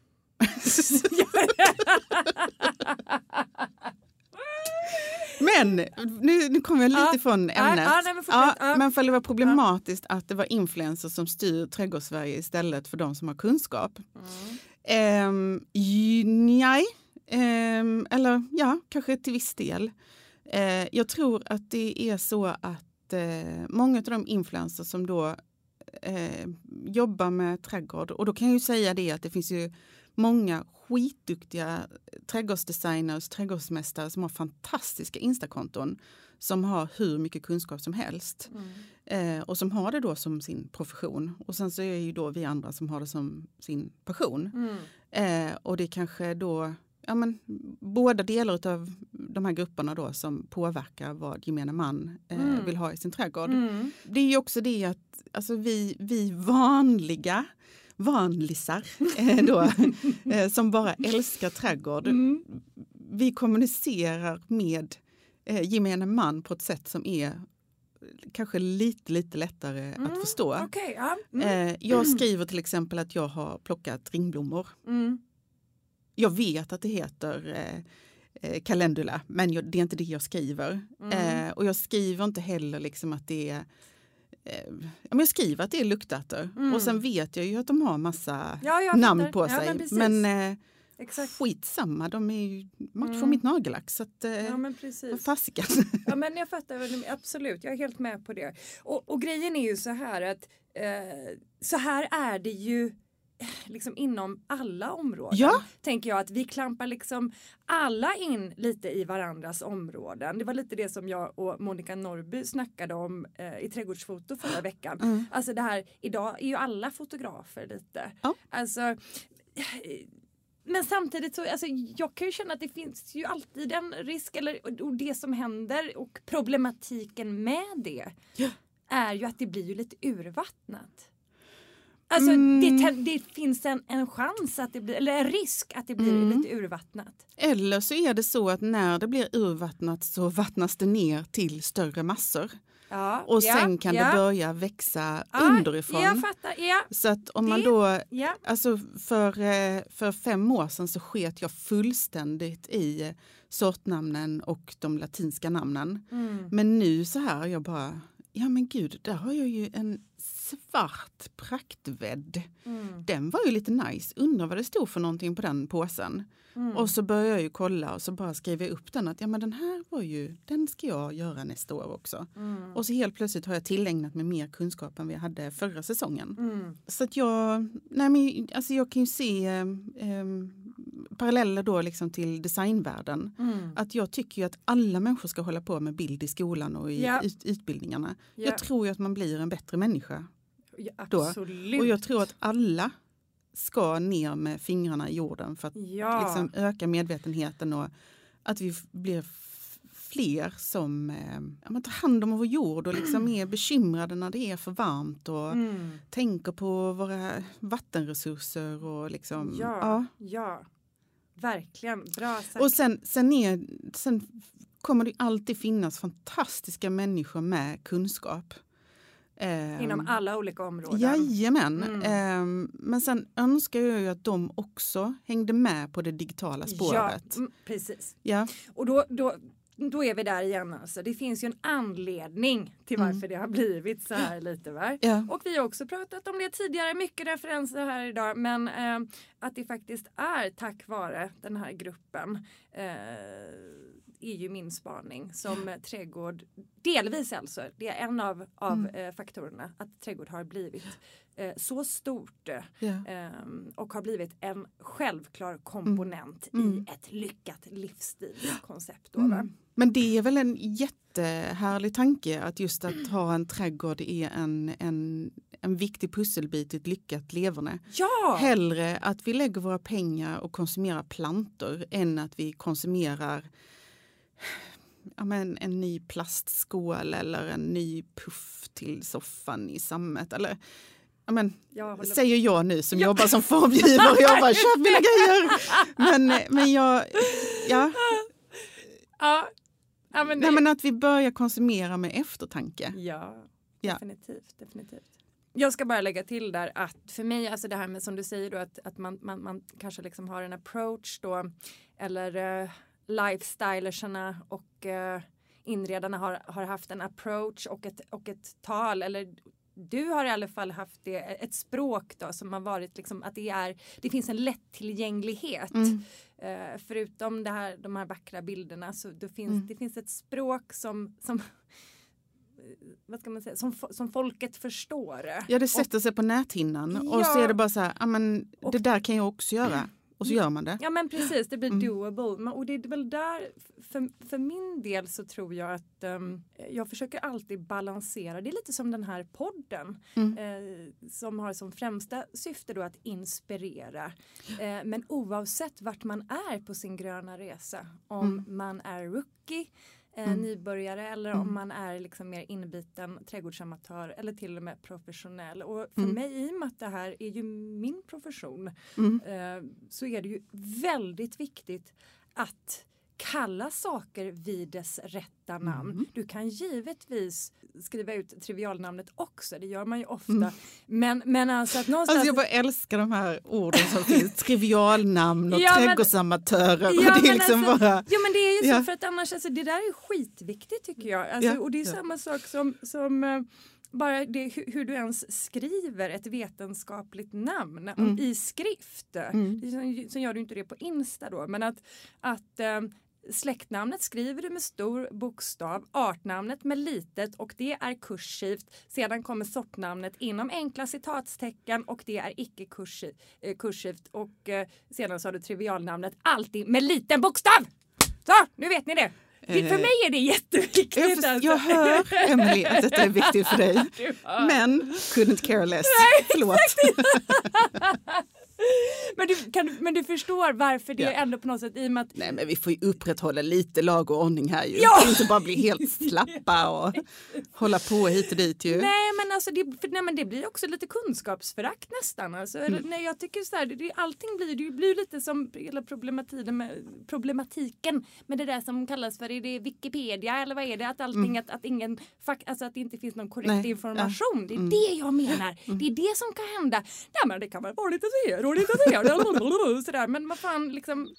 Men nu, nu kommer jag lite Ja. från ämnet. ja, nej, men fortsätt. Ja. Men för det var problematiskt att det var influencers som styr trädgårdssverige istället för de som har kunskap. Um, nej, Ehm, eller ja, kanske till viss del. Eh, jag tror att det är så att eh, många av de influencers som då eh, jobbar med trädgård, och då kan jag ju säga det att det finns ju många skitduktiga trädgårdsdesigners, trädgårdsmästare som har fantastiska instakonton som har hur mycket kunskap som helst. Eh, och som har det då som sin profession. Och sen så är det ju då vi andra som har det som sin passion. Mm. Eh, och det kanske då ja, men, båda delar av de här grupperna då som påverkar vad gemene man eh, Mm. vill ha i sin trädgård. Mm. Det är ju också det att alltså, vi, vi vanliga vanlisar eh, då, eh, som bara älskar trädgård. Mm. Vi kommunicerar med eh, gemene man på ett sätt som är kanske lite, lite lättare Mm, att förstå. Okej, ja. Mm. Eh, jag skriver till exempel att jag har plockat ringblommor. Jag vet att det heter eh, eh, calendula, men jag, det är inte det jag skriver. Mm. Eh, och jag skriver inte heller liksom att det är eh, ja, men jag skriver att det är luktärtor Mm. och sen vet jag ju att de har massa Ja, namn fattar. på Ja, sig. men precis. men eh, exakt. skitsamma, de är ju match Mm. mitt nagellack. Så att, eh, Ja men precis. fasiken. Ja men jag fattar, absolut, jag är helt med på det. Och, och grejen är ju så här att eh, så här är det ju eh, liksom inom alla områden. Ja. Tänker jag att vi klampar liksom alla in lite i varandras områden. Det var lite det som jag och Monica Norby snackade om eh, i Trädgårdsfoto förra veckan. Mm. Alltså det här, idag är ju alla fotografer lite. Ja. Alltså, eh, men samtidigt så, alltså, jag kan ju känna att det finns ju alltid en risk eller och det som händer och problematiken med det Ja. är ju att det blir ju lite urvattnat. Alltså Mm. det, det finns en, en chans att det blir, eller en risk att det blir Mm. lite urvattnat. Eller så är det så att när det blir urvattnat så vattnas det ner till större massor. Ja, Och ja, sen kan ja, det börja växa ja, underifrån. Ja, Så att om man Det- då, ja. alltså för, eh, för fem år sedan så sket jag fullständigt i sortnamnen och de latinska namnen. Mm. Men nu så här, jag bara, ja men gud, där har jag ju en svart praktvädd. Mm. Den var ju lite nice, undrar vad det stod för någonting på den påsen. Mm. Och så började jag ju kolla och så bara skrev jag upp den att ja men den här var ju, den ska jag göra nästa år också. Mm. Och så helt plötsligt har jag tillägnat mig mer kunskap än vi hade förra säsongen. Mm. Så att jag, nej men, alltså jag kan ju se eh, paralleller då liksom till designvärlden. Mm. Att jag tycker ju att alla människor ska hålla på med bild i skolan och i Ja. ut, utbildningarna. Ja. Jag tror ju att man blir en bättre människa. Ja, då. absolut. Och jag tror att alla ska ner med fingrarna i jorden för att ja. liksom öka medvetenheten och att vi blir fler som eh, tar hand om vår jord och liksom är bekymrade när det är för varmt och Mm. tänker på våra vattenresurser och liksom Ja, ja. ja. Verkligen. Bra sagt. Och sen, sen, är, sen kommer det alltid finnas fantastiska människor med kunskap. Eh, Inom alla olika områden. Jajamän. Mm. Eh, men sen önskar jag ju att de också hängde med på det digitala Ja, spåret. mm, precis. Ja. Och då, då, då är vi där igen. Alltså. Det finns ju en anledning till Mm. varför det har blivit så här lite. Va? Ja. Och vi har också pratat om det tidigare, mycket referenser här idag. Men eh, att det faktiskt är tack vare den här gruppen eh, är ju min spaning som eh, trädgård, delvis alltså, det är en av, av Mm. eh, faktorerna att trädgård har blivit eh, så stort eh, Ja. Ehm, och har blivit en självklar komponent Mm. i ett lyckat livsstilskoncept. Mm. Men det är väl en jättehärlig tanke att just att ha en trädgård är en, en, en viktig pusselbit i ett lyckat leverne. Ja! Hellre att vi lägger våra pengar och konsumerar plantor än att vi konsumerar ja, men en ny plastskål eller en ny puff till soffan i sammet. Eller, ja, men, Jag säger jag nu som jobbar som formgivare och jag bara köp mina grejer. Men, men jag, ja, ja. Ja, men det... nej, men att vi börjar konsumera med eftertanke. ja, Ja. definitivt, definitivt. Jag ska bara lägga till där att för mig, alltså det här med som du säger då att, att man, man, man kanske liksom har en approach då eller lifestylersarna och uh, inredarna har, har haft en approach och ett, och ett tal eller du har i alla fall haft det, ett språk då som har varit liksom att det är, det finns en lättillgänglighet. Mm. Eh, förutom det här, de här vackra bilderna så det finns, Mm. det finns ett språk som, som eh, vad ska man säga, som, som folket förstår. Ja, det sätter sig på näthinnan och så är det bara så här, ja, men Och- det där kan jag också göra. Och så gör man det. Ja men precis, det blir Mm. doable. Och det är väl där, för, för min del så tror jag att ehm, jag försöker alltid balansera. Det är lite som den här podden Mm. eh, som har som främsta syfte då att inspirera. Eh, men oavsett vart man är på sin gröna resa, om Mm. man är rookie, eh, Mm. nybörjare eller Mm. om man är liksom mer inbiten trädgårdsamatör eller till och med professionell. Och för Mm. mig, i och med att det här är ju min profession, Mm. eh, så är det ju väldigt viktigt att kalla saker vid dess rätta namn. Mm. Du kan givetvis skriva ut trivialnamnet också, det gör man ju ofta. Mm. Men, men alltså att någonstans... Alltså jag bara älskar de här orden som finns, trivialnamn och Ja, trädgårdsamatörer. Ja, det är liksom alltså- bara, Ja men det är ju Ja. så för att annars, alltså, det där är skitviktigt tycker jag. Alltså, Ja, och det är samma sak som, som eh, bara det, hur, du ens skriver ett vetenskapligt namn Mm. i skrift. Mm. Sen, gör du inte det på Insta då men att, att eh, Släktnamnet skriver du med stor bokstav, artnamnet med litet och det är kursivt. Sedan kommer sortnamnet inom enkla citatstecken och det är icke eh, kursivt. Och eh, sedan så har du trivialnamnet alltid med liten bokstav! Så, nu vet ni det. För Eh, mig är det jätteviktigt. Jag, först- alltså. jag hör, Emily, att detta är viktigt för dig. Men couldn't care less. Förlåt. Men du, kan, men du förstår varför det Ja. ändå på något sätt i och med att Nej men vi får ju upprätthålla lite lag och ordning här ju. Ja! Inte bara bli helt slappa och hålla på hit och dit ju. Nej men alltså det, för, nej, men det blir också lite kunskapsförakt nästan. Alltså, Mm. nej, jag tycker så här, det, allting blir, det blir lite som hela problematiken med, problematiken med det där som kallas för är det Wikipedia eller vad är det? Att allting, att, att ingen, alltså att det inte finns någon korrekt Mm. Nej, information. Det är Mm. det jag menar. Det är det som kan hända. Nej men det kan väl vara lite så här lite så här. Sådär. Men vad fan liksom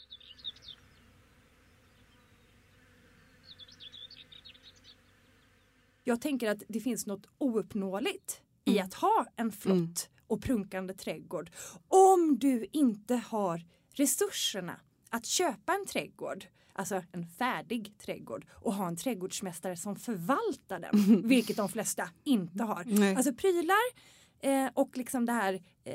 Jag tänker att det finns något ouppnåeligt i att ha en flott och prunkande trädgård. Om du inte har resurserna att köpa en trädgård, alltså en färdig trädgård och ha en trädgårdsmästare som förvaltar den, vilket de flesta inte har. Nej. Alltså prylar eh, och liksom det här eh,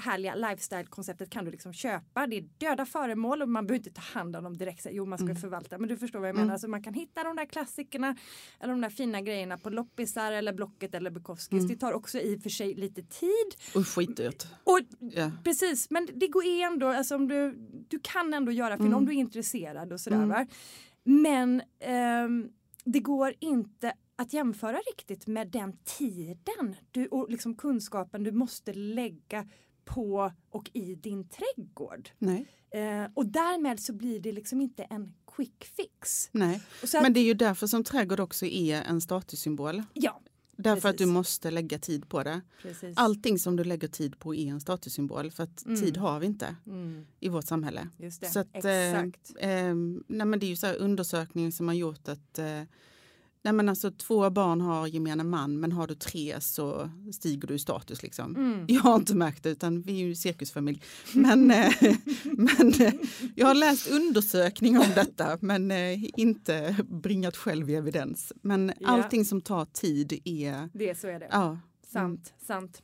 härliga lifestyle-konceptet kan du liksom köpa. Det är döda föremål och man behöver inte ta hand om dem direkt. Så, Jo, man ska förvalta, men du förstår vad jag menar. Alltså, man kan hitta de där klassikerna eller de där fina grejerna på loppisar eller Blocket eller Bukowskis. Det tar också i och för sig lite tid. Och skitdyrt. Och Ja. Precis, men det går ändå, alltså om du, du kan ändå göra film om du är intresserad och sådär. Va? Men ehm, det går inte att jämföra riktigt med den tiden du, och liksom kunskapen du måste lägga på och i din trädgård. Nej. Eh, och därmed så blir det liksom inte en quick fix. Nej. Att, Men det är ju därför som trädgård också är en statussymbol. ja, Därför att du Precis. måste lägga tid på det. precis. Allting som du lägger tid på är en statussymbol för att Mm. tid har vi inte Mm, i vårt samhälle. just det, Så att, eh, exakt. Eh, nej men det är ju så här undersökningar som har gjort att eh, nej men alltså, två barn har gemene man men har du tre så stiger du i status. Liksom. Mm. Jag har inte märkt det utan vi är ju cirkusfamilj. Men, eh, men eh, jag har läst undersökningar om detta men eh, inte bringat själv i evidens. Men Ja. allting som tar tid är... Det så är det. Ja, Sant, sant.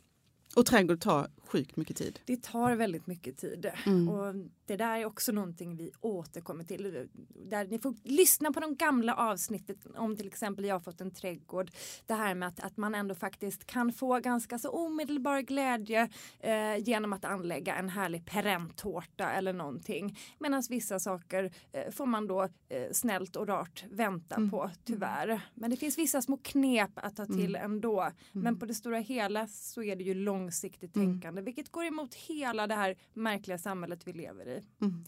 Och trädgård tar sjukt mycket tid. Det tar väldigt mycket tid Mm. och det där är också någonting vi återkommer till. Där ni får lyssna på de gamla avsnittet om till exempel jag har fått en trädgård. Det här med att, att man ändå faktiskt kan få ganska så omedelbar glädje eh, genom att anlägga en härlig perenntårta eller någonting. Medan vissa saker eh, får man då eh, snällt och rart vänta Mm. på tyvärr. Men det finns vissa små knep att ta till ändå. Men på det stora hela så är det ju långsiktigt Mm. tänkande vilket går emot hela det här märkliga samhället vi lever i. Mm.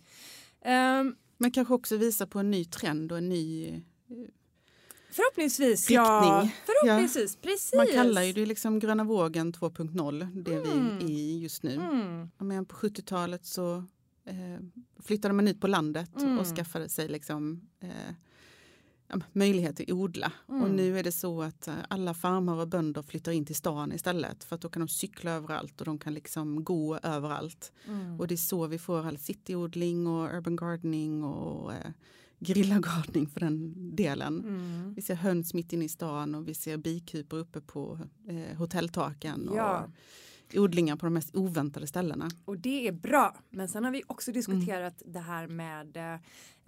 Ehm, Men kanske också visa på en ny trend och en ny... förhoppningsvis, ja. Förhoppningsvis, precis. Man kallar ju det liksom gröna vågen 2.0, det Mm. vi är i just nu. Mm, Ja, Men på 70-talet så eh, flyttade man ut på landet Mm. och skaffade sig liksom, eh, ja, möjlighet att odla. Mm. Och nu är det så att eh, alla farmare och bönder flyttar in till stan istället för att då kan de cykla överallt och de kan liksom gå överallt. mm. Och det är så vi får all cityodling och urban gardening och eh, grillagardening för den delen. Mm. Vi ser höns mitt inne i stan och vi ser bikupor uppe på eh, hotelltaken Ja. och odlingar på de mest oväntade ställena. Och det är bra. Men sen har vi också Mm. diskuterat det här med eh,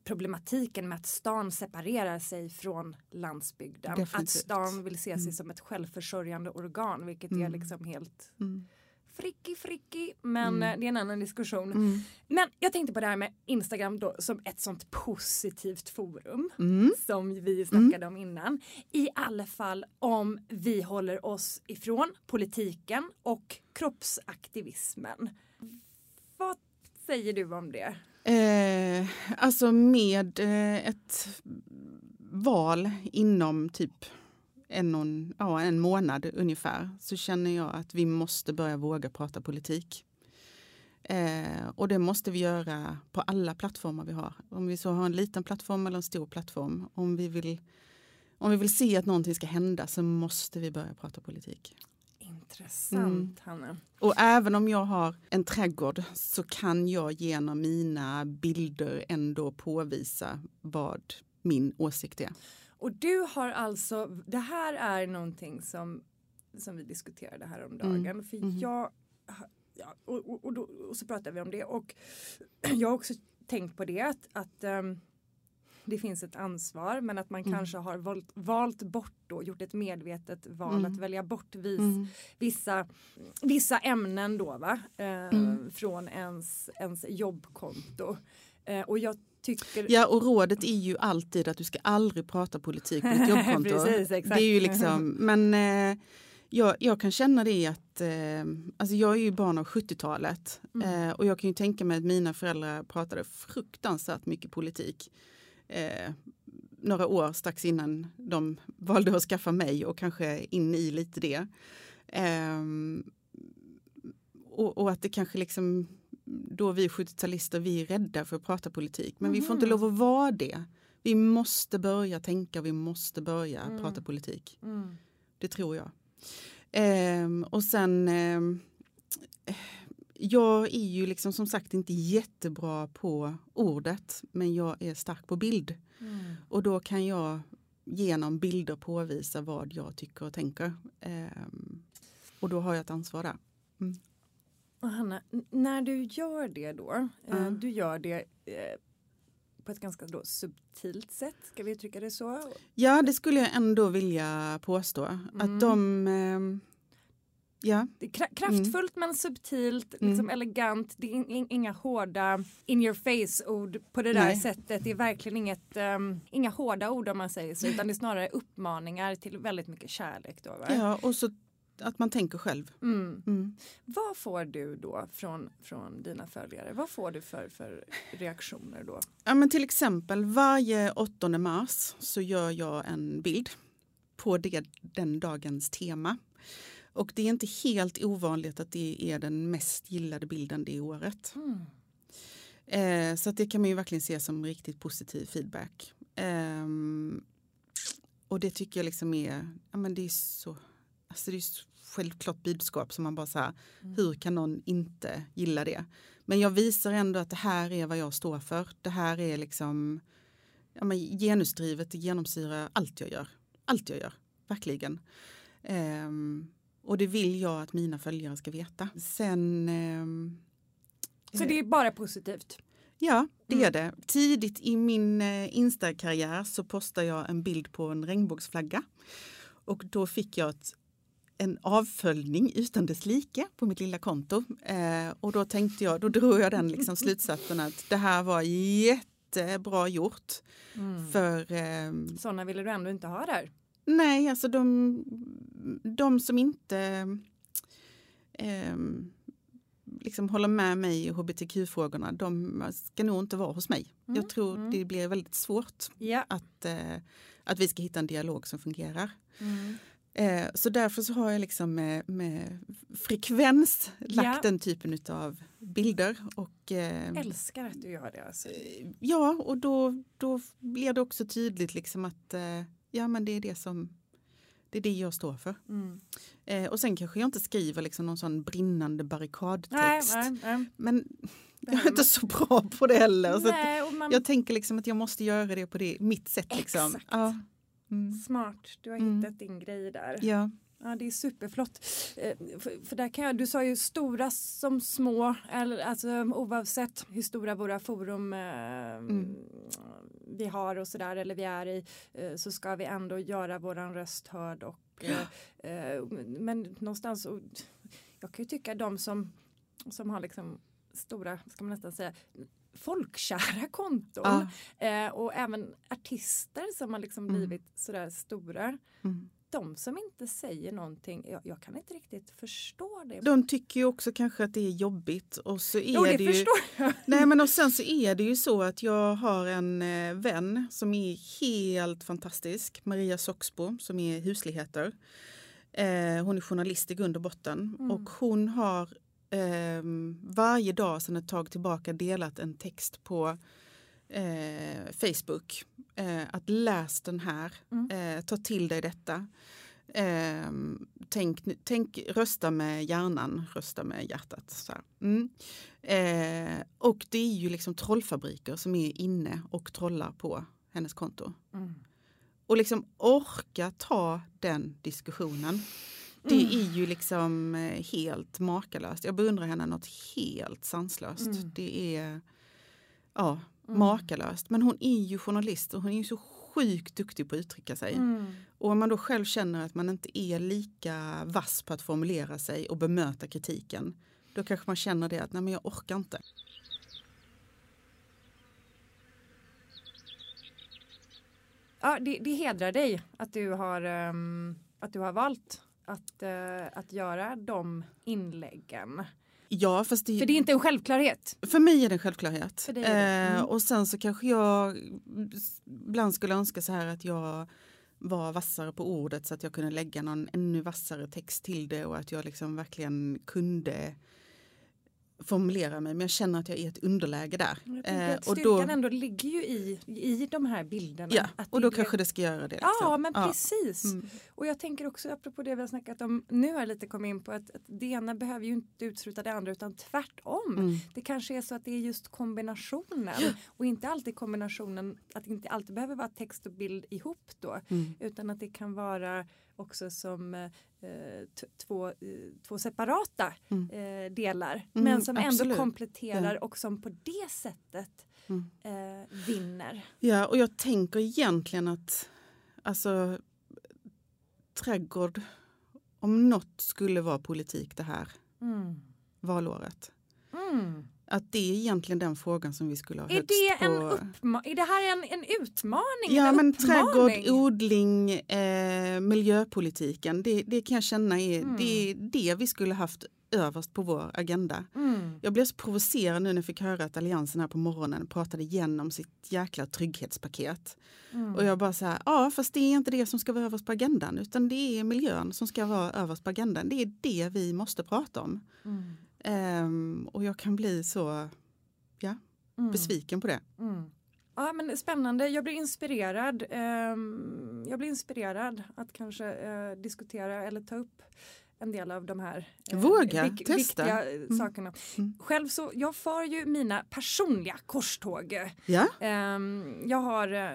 problematiken med att stan separerar sig från landsbygden. Att Definitivt. stan vill se sig Mm. som ett självförsörjande organ vilket är Mm. liksom helt Mm. fricky fricky. Men Mm. eh, det är en annan diskussion. Mm. Men jag tänkte på det här med Instagram då som ett sånt positivt forum Mm. som vi snackade om innan. I alla fall om vi håller oss ifrån politiken och kroppsaktivismen. Vad säger du om det? Eh, alltså med eh, ett val inom typ en, någon, ja, en månad ungefär så känner jag att vi måste börja våga prata politik. Eh, och det måste vi göra på alla plattformar vi har. Om vi så har en liten plattform eller en stor plattform. Om vi vill om vi vill se att någonting ska hända så måste vi börja prata politik. Intressant, mm. Hanna. Och även om jag har en trädgård så kan jag genom mina bilder ändå påvisa vad min åsikt är. Och du har alltså, det här är någonting som, som vi diskuterade häromdagen. Mm. För mm. jag, ja, och, och, och, då, och, så pratade vi om det och jag har också tänkt på det att, att um, det finns ett ansvar men att man mm. kanske har valt, valt bort då, gjort ett medvetet val mm. att välja bort vis, mm. vissa, vissa ämnen då va? Eh, från ens, ens jobbkonto. Eh, och jag tycker... Ja och rådet är ju alltid att du ska aldrig prata politik på ditt jobbkonto. Precis, exakt. Det är ju liksom, men eh, jag, jag, kan känna det att, eh, alltså jag är ju barn av 70-talet mm. eh, och jag kan ju tänka mig att mina föräldrar pratade fruktansvärt mycket politik eh, några år strax innan de valde att skaffa mig och kanske in i lite det. Eh, och, och, att det kanske liksom, då vi 70-talister, vi är rädda för att prata politik. Men mm. vi får inte lov att vara det. Vi måste börja tänka, vi måste börja mm. prata politik. Mm. Det tror jag. Eh, och sen eh, jag är ju liksom som sagt inte jättebra på ordet men jag är stark på bild. Mm. Och då kan jag genom bilder påvisa vad jag tycker och tänker. Um, och då har jag ett ansvar där. Mm. Och Hanna, när du gör det då, mm. du gör det eh, på ett ganska då subtilt sätt, ska vi uttrycka det så? Ja, det skulle jag ändå vilja påstå. Att mm. de ehm, Ja. Det är kraftfullt mm. men subtilt, liksom mm. elegant. Det är inga hårda in your face-ord på det där Nej. sättet. Det är verkligen inget, um, inga hårda ord om man säger så utan det är snarare uppmaningar till väldigt mycket kärlek. Då, va? Ja, och så att man tänker själv. Mm. Mm. Vad får du då från, från dina följare? Vad får du för, för reaktioner då? Ja, men till exempel varje 8 mars så gör jag en bild på det, den dagens tema. Och det är inte helt ovanligt att det är den mest gillade bilden det året. Mm. Eh, så det kan man ju verkligen se som riktigt positiv feedback. Eh, och det tycker jag liksom är, ja men det är så, alltså det är självklart budskap som man bara så mm. hur kan någon inte gilla det? Men jag visar ändå att det här är vad jag står för. Det här är liksom, ja men genusdrivet, genomsyrar allt jag gör. Allt jag gör, verkligen. Um, och det vill jag att mina följare ska veta. Sen... Eh, så det är bara positivt? Ja, det mm. är det. Tidigt i min eh, Insta-karriär så postade jag en bild på en regnbågsflagga. Och då fick jag ett, en avföljning utan dess like på mitt lilla konto. Eh, och då tänkte jag, då drog jag den liksom slutsatsen att det här var jättebra gjort. Mm. För, eh, Sådana ville du ändå inte ha där? Nej, alltså de, de som inte eh, liksom håller med mig i hbtq-frågorna, de ska nog inte vara hos mig. Mm, Jag tror mm. det blir väldigt svårt ja. att, eh, att vi ska hitta en dialog som fungerar. Mm. Eh, så därför så har jag liksom med, med frekvens lagt ja. den typen av bilder. Och, eh, Älskar att du gör det. Alltså. Ja, och då, då blir det också tydligt liksom att eh, ja men det är det som det är det jag står för. Mm. Eh, och sen kanske jag inte skriver liksom någon sån brinnande barrikadtext. Nej, nej, nej. Men jag är inte så bra på det heller. Nej, man... Jag tänker liksom att jag måste göra det på det, mitt sätt. Liksom. Exakt. Ja. Mm. Smart, du har mm. hittat din grej där. Ja. Ja, det är superflott. Eh, för, där kan jag, du sa ju stora som små, eller, alltså, oavsett hur stora våra forum eh, mm. vi har och sådär, eller vi är i, eh, så ska vi ändå göra våran röst hörd. Och, ja. men någonstans, jag kan ju tycka de som, som har liksom stora, ska man nästan säga, folkkära konton ja. eh, och även artister som har liksom mm. blivit sådär stora. Mm de som inte säger någonting, jag, jag, kan inte riktigt förstå det. De tycker ju också kanske att det är jobbigt och så är jo, det, det ju, jag. Nej men och sen så är det ju så att jag har en eh, vän som är helt fantastisk, Maria Soxbo som är husligheter. Eh, hon är journalist i grund och botten mm. och hon har eh, varje dag sedan ett tag tillbaka delat en text på eh, Facebook Eh, att läs den här, Mm. eh, ta till dig detta. Eh, tänk, tänk, rösta med hjärnan, rösta med hjärtat. Så. Mm. Eh, och det är ju liksom trollfabriker som är inne och trollar på hennes konto. Mm. Och liksom orka ta den diskussionen. Det Mm. är ju liksom eh, helt makalöst. Jag beundrar henne något helt sanslöst. Mm. Det är ja, Mm. makalöst. Men hon är ju journalist och hon är ju så sjukt duktig på att uttrycka sig. Mm. Och om man då själv känner att man inte är lika vass på att formulera sig och bemöta kritiken. Då kanske man känner det att nej men jag orkar inte. Ja, det, det hedrar dig att du har, ehm, att du har valt att, eh, att göra de inläggen. Ja, fast det, För det är inte en självklarhet. För mig är det en självklarhet. För är det. Mm. Eh, och sen så kanske jag ibland skulle önska så här att jag var vassare på ordet så att jag kunde lägga någon ännu vassare text till det och att jag liksom verkligen kunde formulera mig. Men jag känner att jag är i ett underläge där. Tänker Eh, och styrkan då, ändå ligger ju i, i de här bilderna. ja, Att och då det- kanske det ska göra det. Liksom. Ja, men precis. Mm. Och jag tänker också apropå det vi har snackat om nu har jag lite kommit in på att, att det ena behöver ju inte utesluta det andra utan tvärtom. Mm. Det kanske är så att det är just kombinationen och inte alltid kombinationen att det inte alltid behöver vara text och bild ihop då Mm. utan att det kan vara också som eh, t- två, eh, två separata Mm. eh, delar Mm, men som ändå absolut. kompletterar och som på det sättet Mm. eh, vinner. Ja, och jag tänker egentligen att alltså, trädgård, om något skulle vara politik det här Mm. valåret. Mm. Att det är egentligen den frågan som vi skulle ha Är högst det, en på. är det här en, en utmaning? Ja en men uppmaning? trädgård, odling, eh, miljöpolitiken. Det, det kan jag känna är Mm. det, det vi skulle haft överst på vår agenda. Mm. Jag blev så provocerad nu när jag fick höra att Alliansen här på morgonen pratade igenom sitt jäkla trygghetspaket. Mm. Och jag bara så här, ja fast det är inte det som ska vara överst på agendan utan det är miljön som ska vara överst på agendan. Det är det vi måste prata om. Mm. Ehm, och jag kan bli så Mm. besviken på det. Mm. Ja men spännande, jag blir inspirerad. Ehm, jag blir inspirerad att kanske eh, diskutera eller ta upp en del av de här eh, Våga, testa. viktiga eh, sakerna. Mm. Själv så, jag far ju mina personliga korståg. Ja, Ehm, jag har, eh,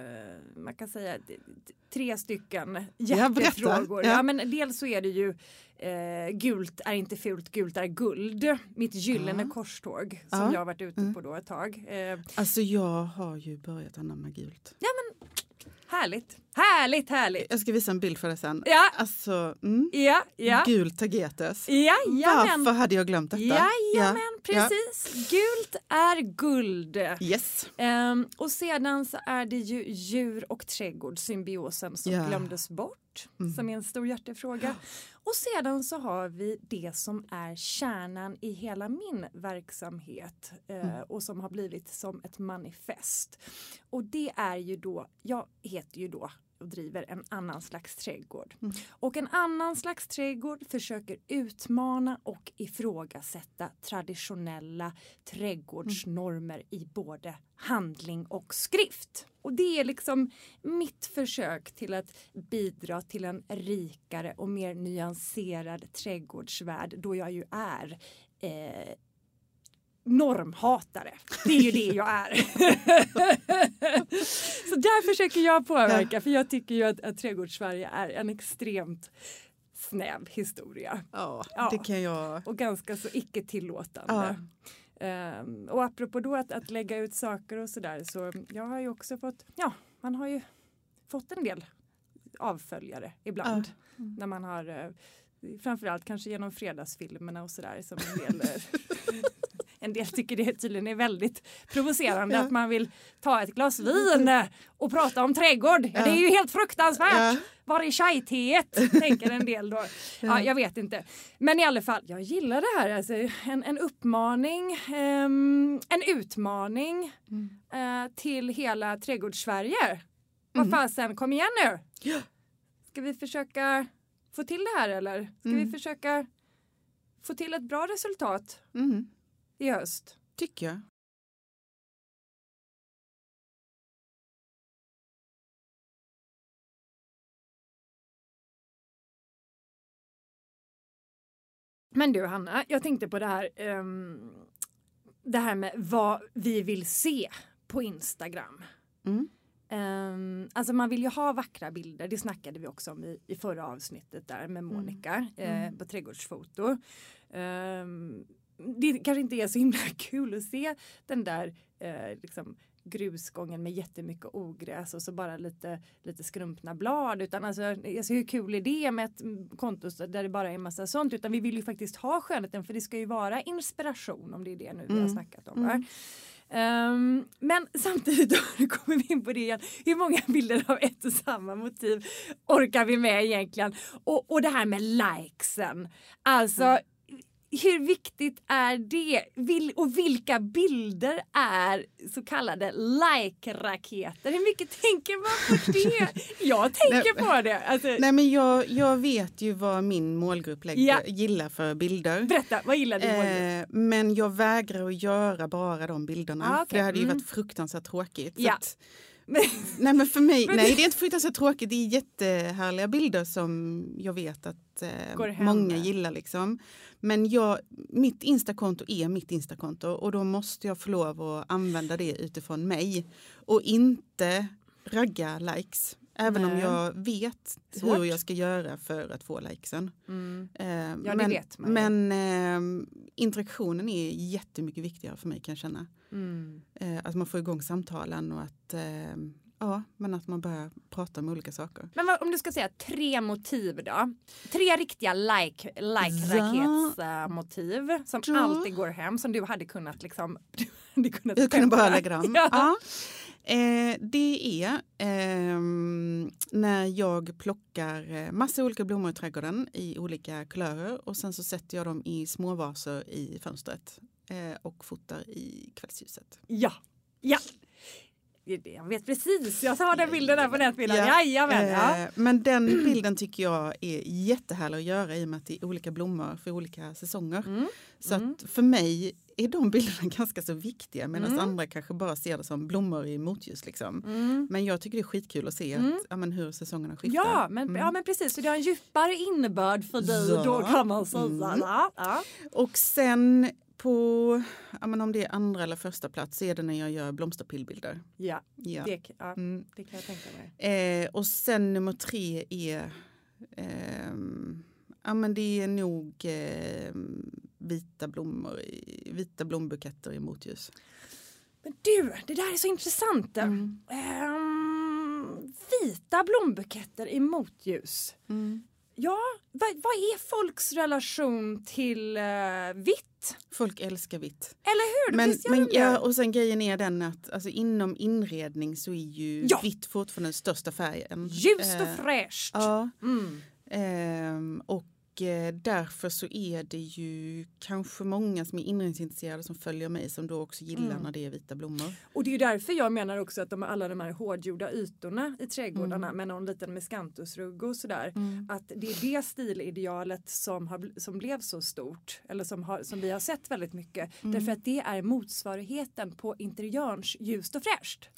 man kan säga, tre stycken Ja, hjärtefrågor. Ja. Ja. men dels så är det ju eh, gult är inte fult, gult är guld. Mitt gyllene Ja. korståg som Ja. jag har varit ute Mm. på då ett tag. Eh, alltså jag har ju börjat anamma gult. Härligt, härligt, härligt. Jag ska visa en bild för dig sen. Ja, Alltså, mm, ja, ja. gult tagetes. Jajamän. Varför hade jag glömt detta? Jajamän, Ja, precis. Gult är guld. ja. Yes. Ehm, och sedan så är det ju djur och trädgård, symbiosen som Ja. glömdes bort, Mm. som är en stor hjärtefråga. Och sedan så har vi det som är kärnan i hela min verksamhet eh, Mm. och som har blivit som ett manifest. Och det är ju då, jag heter ju då och driver en annan slags trädgård. Mm. Och en annan slags trädgård försöker utmana och ifrågasätta traditionella trädgårdsnormer i både handling och skrift. Och det är liksom mitt försök till att bidra till en rikare och mer nyanserad trädgårdsvärld då jag ju är eh, normhatare. Det är ju det jag är. Så där försöker jag påverka för jag tycker ju att, att trädgårdssverige är en extremt snäv historia Ja, Ja. det kan jag. och ganska så icke tillåtande. Ehm, och apropå då att, att lägga ut saker och sådär så jag har ju också fått, ja man har ju fått en del avföljare ibland Ja. när man har eh, framförallt kanske genom fredagsfilmerna och sådär som en del En del tycker det tydligen är väldigt provocerande Ja. att man vill ta ett glas vin eh, och prata om trädgård. Ja. Det är ju helt fruktansvärt. Var är chai-teet? Tänker en del då. Ja, jag vet inte. Men i alla fall, jag gillar det här. Alltså, en, en uppmaning, ehm, en utmaning Mm. eh, till hela trädgårdssverige. Vad Mm. fasen, kom igen nu! Ska vi försöka få till det här eller? Ska Mm. vi försöka få till ett bra resultat Mm, i höst. Tycker jag. Men du Hanna, jag tänkte på det här. Um, det här med vad vi vill se på Instagram. Mm. Um, alltså man vill ju ha vackra bilder, det snackade vi också om i, i förra avsnittet där med mm. Monica eh, mm. Mm. Eh, på trädgårdsfoto. Um, det kanske inte är så himla kul att se den där eh, liksom grusgången med jättemycket ogräs och så bara lite, lite skrumpna blad. Utan alltså, alltså hur kul är det med ett mm, konto där det bara är en massa sånt. Utan vi vill ju faktiskt ha skönheten för det ska ju vara inspiration om det är det nu vi har Mm. snackat om. Mm. Ehm, men samtidigt då kommer vi in på det igen. Hur många bilder av ett och samma motiv orkar vi med egentligen? Och, och det här med likesen. Alltså hur viktigt är det? Vil, och vilka bilder är så kallade like-raketer? Hur mycket tänker man på det? Jag tänker på det. Alltså, Nej men jag, jag vet ju vad min målgrupp lägger, Ja. gillar för bilder. berätta, vad gillar du? Eh, men jag vägrar att göra bara de bilderna. Ah, För okej. det hade ju Mm. varit fruktansvärt tråkigt. Ja. att, nej men för mig, Men- nej det är inte fruktansvärt tråkigt. Det är jättehärliga bilder som jag vet att eh, många gillar liksom. Men jag, mitt Instakonto är mitt Instakonto och då måste jag få lov att använda det utifrån mig. Och inte ragga likes. Även om Nej. jag vet Svårt. hur jag ska göra för att få likesen. mm. Eh, det men. Men eh, interaktionen är jättemycket viktigare för mig kan jag känna. Mm. Eh, att man får igång samtalen och att, eh, ja, men att man börjar prata om olika saker. Men vad, om du ska säga tre motiv då? Tre riktiga like, like raketsmotiv som Ja. alltid går hem som du hade kunnat liksom du hade kunnat Jag kunde bara lägga dem. Ja. Ja. Eh, det är ehm, när jag plockar eh, massa olika blommor i trädgården i olika kulörer och sen så sätter jag dem i små vaser i fönstret eh, och fotar i kvällsljuset. Ja, ja. Jag vet precis, jag har den bilden där på nätbilden. Ja. Jajamän. Ja. Eh, Men den bilden tycker jag är jättehärlig att göra i och med att det är olika blommor för olika säsonger. Mm. Så Mm. att för mig är de bilderna ganska så viktiga medan Mm. andra kanske bara ser det som blommor i motljus. Liksom. Mm. Men jag tycker det är skitkul att se Mm. att, ja, men hur säsongerna skiftar. Ja men, Mm. ja men precis, så det har en djupare innebörd för dig Ja. då kan man säga. Mm. Ja. Och sen på, ja, men om det är andra eller första plats är det när jag gör blomsterpillbilder. Ja, Ja. Det, ja, Mm. det kan jag tänka mig. Eh, och sen nummer tre är ehm, ja, men det är nog ehm, vita blommor, i, vita blombuketter i motljus. Men du, det där är så intressant. Mm. Ehm, vita blombuketter i motljus. Mm. Ja, vad, vad är folks relation till eh, vitt? Folk älskar vitt. Eller hur? Men, men, ja, och sen grejen är den att alltså, inom inredning så är ju Ja. vitt fortfarande den största färgen. Ljust Eh, och fräscht. Ja, Mm. ehm, och eh, därför så är det ju kanske många som är inredningsintresserade som följer mig som då också gillar Mm. när det är vita blommor. Och det är ju därför jag menar också att de, alla de här hårdgjorda ytorna i trädgårdarna Mm. med någon liten miscanthusrugg och sådär. Att det är det stilidealet som, har, som blev så stort eller som, har, som vi har sett väldigt mycket. Mm. Därför att det är motsvarigheten på interiörns ljust och fräscht.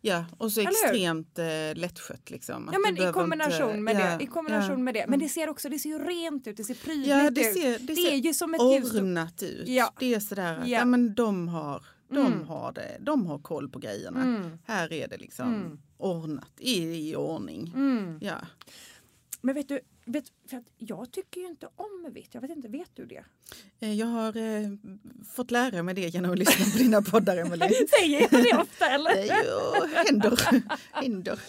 Ja, och så Eller hur? extremt eh, lättskött. Liksom. Ja men i kombination inte- med ja, det. I kombination ja, med det. Men mm. det ser också, det ser ju rent ut, det ser prydligt Ja, det ut. ser, det det ser är ju som ett ordnat ut. Ja. Det är sådär att Ja. ja. men de, har, de, Mm. har det, de har koll på grejerna. Mm. Här är det liksom Mm. ordnat, i, i ordning. Mm. Ja. Men vet du, vet, för att jag tycker ju inte om vitt. Jag vet inte, vet du det? Eh, Jag har eh, fått lära mig det genom att lyssna på dina poddar, Emelie. Säger jag det ofta eller? Är ju händer. händer.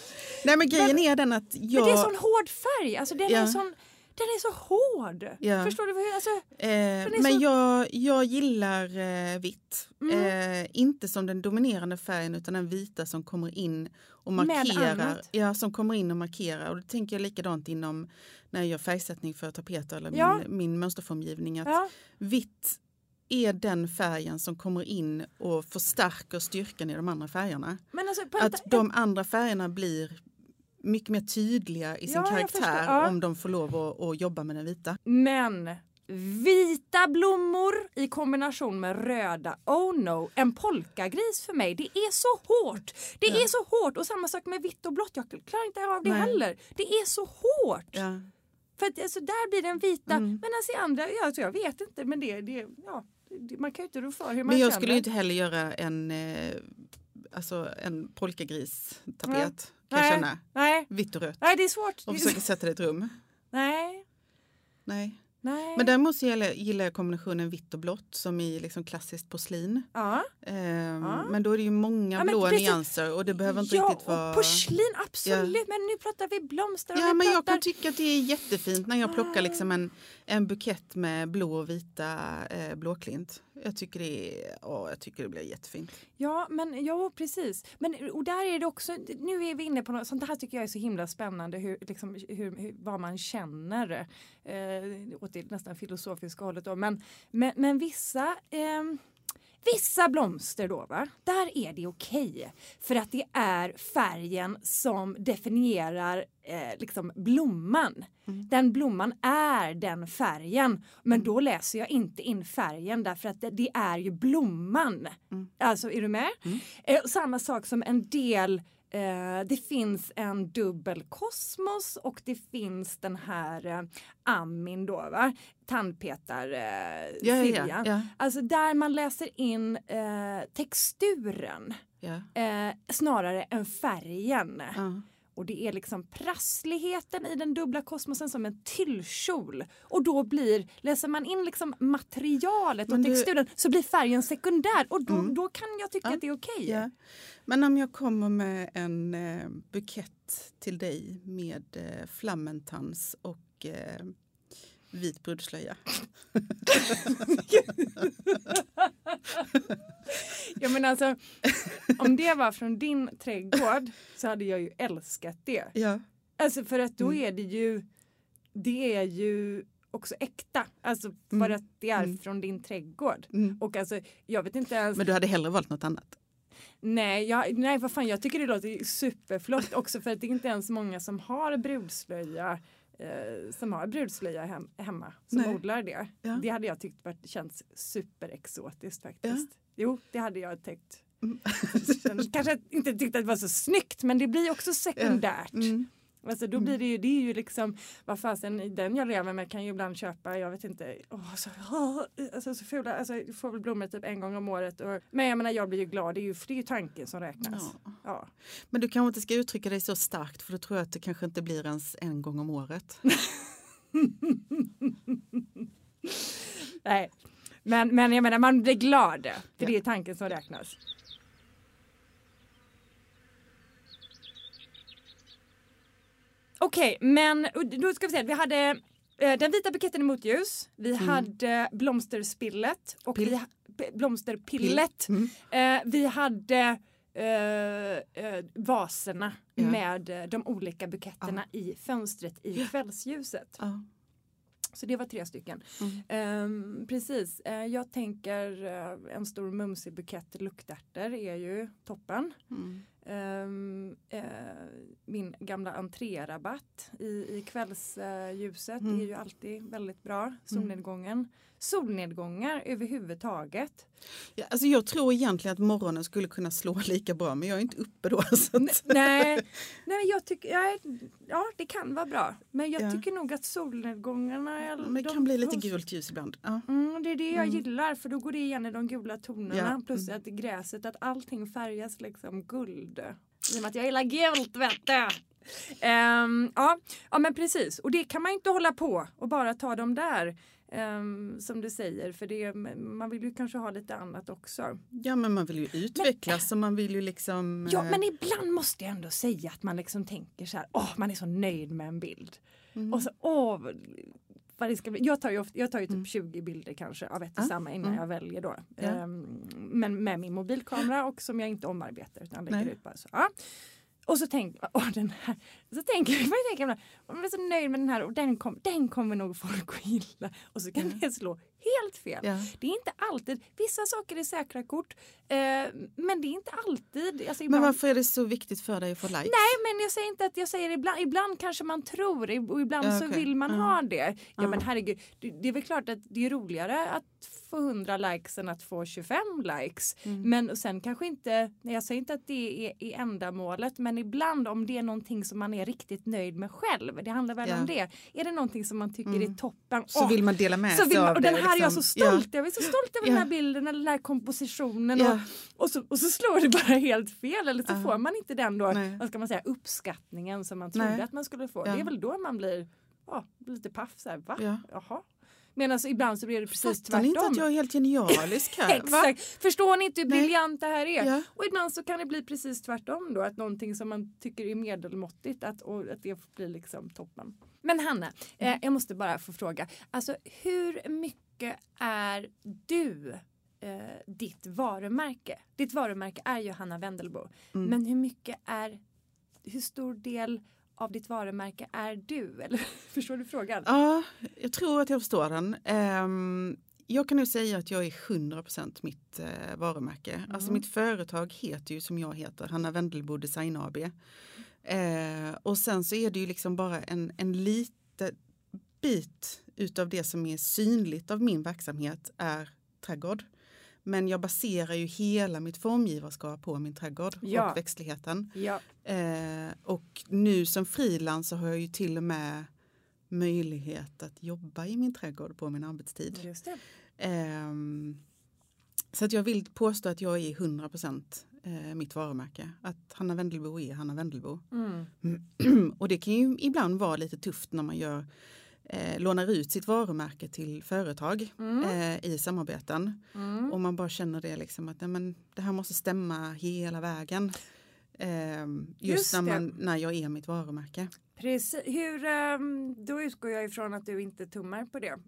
Nej men grejen är den att jag... Men det är sån hård färg, alltså den, Ja. är, sån, den är så hård. Ja. Förstår du? Hur, alltså, Eh, men så- jag, jag gillar eh, vitt. Mm. Eh, inte som den dominerande färgen utan den vita som kommer in och markerar. Ja, som kommer in och markerar. Och det tänker jag likadant inom när jag gör färgsättning för tapeter eller Ja. min, min mönsterformgivning. Att ja. Vitt är den färgen som kommer in och förstärker styrkan i de andra färgerna. Men alltså, Att de andra färgerna blir mycket mer tydliga i sin Ja, karaktär. Ja. om de får lov att, att jobba med den vita. Men vita blommor i kombination med röda, oh no, en polkagris för mig. Det är så hårt. Det Ja. är så hårt och samma sak med vitt och blått. Jag klarar inte av det Nej. heller. Det är så hårt. Ja. För att alltså, där blir den vita Mm. men alltså i andra, ja, alltså, jag vet inte men det, det ja, det, man kan ju inte rå för hur man Men jag känner. skulle ju inte heller göra en, eh, alltså en polkagris-tapet. Kan jag Nej. känna. Nej, Vitt och rött. nej det är svårt. Och försöka sätta det i ett rum. Nej, Nej. nej. Men däremot så gillar, gillar jag kombinationen vitt och blått som i liksom klassiskt porslin. ja. Ehm, Ja. Men då är det ju många Ja, blåa precis. nyanser och det behöver inte ja, riktigt vara... porslin absolut men nu pratar vi blomster och Ja men jag pratar... kan tycka att det är jättefint när jag plockar Ah. liksom en, en bukett med blå och vita eh, blåklint. Jag tycker det, är, åh, jag tycker det blir jättefint. Ja, men ja, precis. Men, och där är det också, nu är vi inne på något sånt här tycker jag är så himla spännande hur, liksom, hur, hur, vad man känner. Eh, åt det nästan filosofiska hållet då. Men, men, men vissa eh, Vissa blomster då, va? där är det okej. För att det är färgen som definierar eh, liksom blomman. Den blomman är den färgen. Men då läser jag inte in färgen därför att det, det är ju blomman. Alltså, är du med? Eh, samma sak som en del Eh, det finns en dubbel kosmos och det finns den här eh, Amin då, va? tandpetar eh, Ja, ja, ja, Alltså där man läser in eh, texturen eh, snarare än färgen. Och det är liksom prassligheten i den dubbla kosmosen som en tyllkjol. Och då blir, läser man in liksom materialet och du- texturen så blir färgen sekundär och då, Mm. då kan jag tycka Ja, att det är okej. Ja. Men om jag kommer med en eh, bukett till dig med eh, flammentans och eh, vit brudslöja. Ja men alltså om det var från din trädgård så hade jag ju älskat det. Ja. Alltså för att då Mm. är det ju det är ju också äkta. Alltså för Mm. att det är Mm. från din trädgård. Mm. Och alltså jag vet inte ens Men du hade hellre valt något annat? Nej, jag, nej vad fan jag tycker det låter superflott också för att det är inte ens många som har brudslöja eh, som har brudslöja hem, hemma som Nej. odlar det. Ja. Det hade jag tyckt varit, känns superexotiskt faktiskt. Jo, det hade jag tyckt. Mm. Kanske inte tyckte att det var så snyggt men det blir också sekundärt. Mm. Alltså då blir det ju, det är ju liksom, vad fasen, den jag lever med kan ju ibland köpa, jag vet inte, åh, så, åh, alltså så fula, alltså jag får väl blommor typ en gång om året. Och, men jag menar jag blir ju glad, det är ju, det är ju tanken som räknas. Ja. Ja. Men du kanske inte ska uttrycka dig så starkt för då tror jag att det kanske inte blir ens en gång om året. Nej. Men, men jag menar man blir glad, för Ja. det är tanken som räknas. Okej, men då ska vi se, vi hade eh, den vita buketten i motljus, vi hade blomsterspillet och Pill. vi blomsterpillet. Mm. Eh, vi hade eh, eh, vaserna Ja. med de olika buketterna i fönstret i kvällsljuset. Ja. Så det var tre stycken. Mm. Ehm, precis, Eh, jag tänker eh, en stor mumsig bukett luktärtor är ju toppen. Mm. Ehm, eh, min gamla entrérabatt i, i kvällsljuset Mm. är ju alltid väldigt bra. Solnedgången. Solnedgångar överhuvudtaget. Ja, alltså jag tror egentligen att morgonen skulle kunna slå lika bra men jag är inte uppe då. Så Nej, nej men jag tycker, ja, ja det kan vara bra. Men jag Ja. tycker nog att solnedgångarna men det de kan bli lite gult ljus ibland. Ja. Mm, det är det jag Mm. gillar för då går det igen i de gula tonerna. Plus mm. att gräset, att allting färgas liksom guld. I och med att jag gillar gult vet du. Ehm, ja, ja men precis och det kan man inte hålla på och bara ta dem där. Ehm, som du säger för det, man vill ju kanske ha lite annat också. ja men man vill ju utvecklas och man vill ju liksom... Ja eh, men ibland måste jag ändå säga att man liksom tänker så här, åh man är så nöjd med en bild. mm. Och så, åh, vad- det ska bli. Jag tar ju, ofta, jag tar ju typ Mm. 20 bilder kanske av ett och Ja, samma innan mm. jag väljer då. Ja. Ehm, men med min mobilkamera och som jag inte omarbetar utan lägger Nej. ut bara så. Ja. Och så tänker åh, den här, så tänker jag, jag tänker jag är så nöjd med den här och den, kom, den kommer nog folk att gilla. Och så kan Ja. det slå helt fel. Ja. Det är inte alltid, vissa saker är säkra kort eh, men det är inte alltid. Alltså Men ibland, varför är det så viktigt för dig att få likes? Nej men jag säger inte att jag säger ibland, ibland kanske man tror och ibland Ja, så okej. vill man Ja. ha det. Ja, Ja. men herregud, det, det är väl klart att det är roligare att få 100 likes än att få 25 likes. Mm. Men sen kanske inte, jag säger inte att det är, är ändamålet men ibland om det är någonting som man är riktigt nöjd med själv. Det handlar väl om det. Är det någonting som man tycker Mm. är toppen. Så åh, vill man dela med så sig av det. Här är jag så liksom. stolt över. Jag är så stolt över den här bilden eller den här kompositionen. Och, och, så, och så slår det bara helt fel eller så får man inte den då, Nej. vad ska man säga, uppskattningen som man trodde Nej. att man skulle få. Det är väl då man blir ja, lite paff så här, va? Ja. Jaha. Medan ibland så blir det precis Fattar ni inte tvärtom. att jag är helt genialisk här? Exakt. Förstår ni inte hur Nej. briljant det här är? Ja. Och ibland så kan det bli precis tvärtom då. Att någonting som man tycker är medelmåttigt att, och att det blir liksom toppen. Men Hanna, eh, jag måste bara få fråga. Alltså hur mycket är du eh, ditt varumärke? Ditt varumärke är ju Hanna Wendelbo. Mm. Men hur mycket är, hur stor del av ditt varumärke är du? Eller förstår du frågan? Ja, jag tror att jag förstår den. Ehm, jag kan nu säga att jag är 100% mitt eh, varumärke. Alltså mitt företag heter ju som jag heter, Hanna Wendelbo Design AB. Eh, och sen så är det ju liksom bara en, en liten bit utav det som är synligt av min verksamhet är trädgård. Men jag baserar ju hela mitt formgivarskap på min trädgård Ja. och växtligheten. Ja. Eh, och nu som frilans så har jag ju till och med möjlighet att jobba i min trädgård på min arbetstid. Just det. Ehm, så att jag vill påstå att jag är 100% eh, mitt varumärke. Att Hanna Wendelbo är Hanna Wendelbo. Mm. och det kan ju ibland vara lite tufft när man gör, eh, lånar ut sitt varumärke till företag Mm. eh, i samarbeten. Mm. Och man bara känner det liksom att nej, men, det här måste stämma hela vägen. Ehm, just Just när, man, när jag är mitt varumärke. Precis. Hur, ehm, då utgår jag ifrån att du inte tummar på det.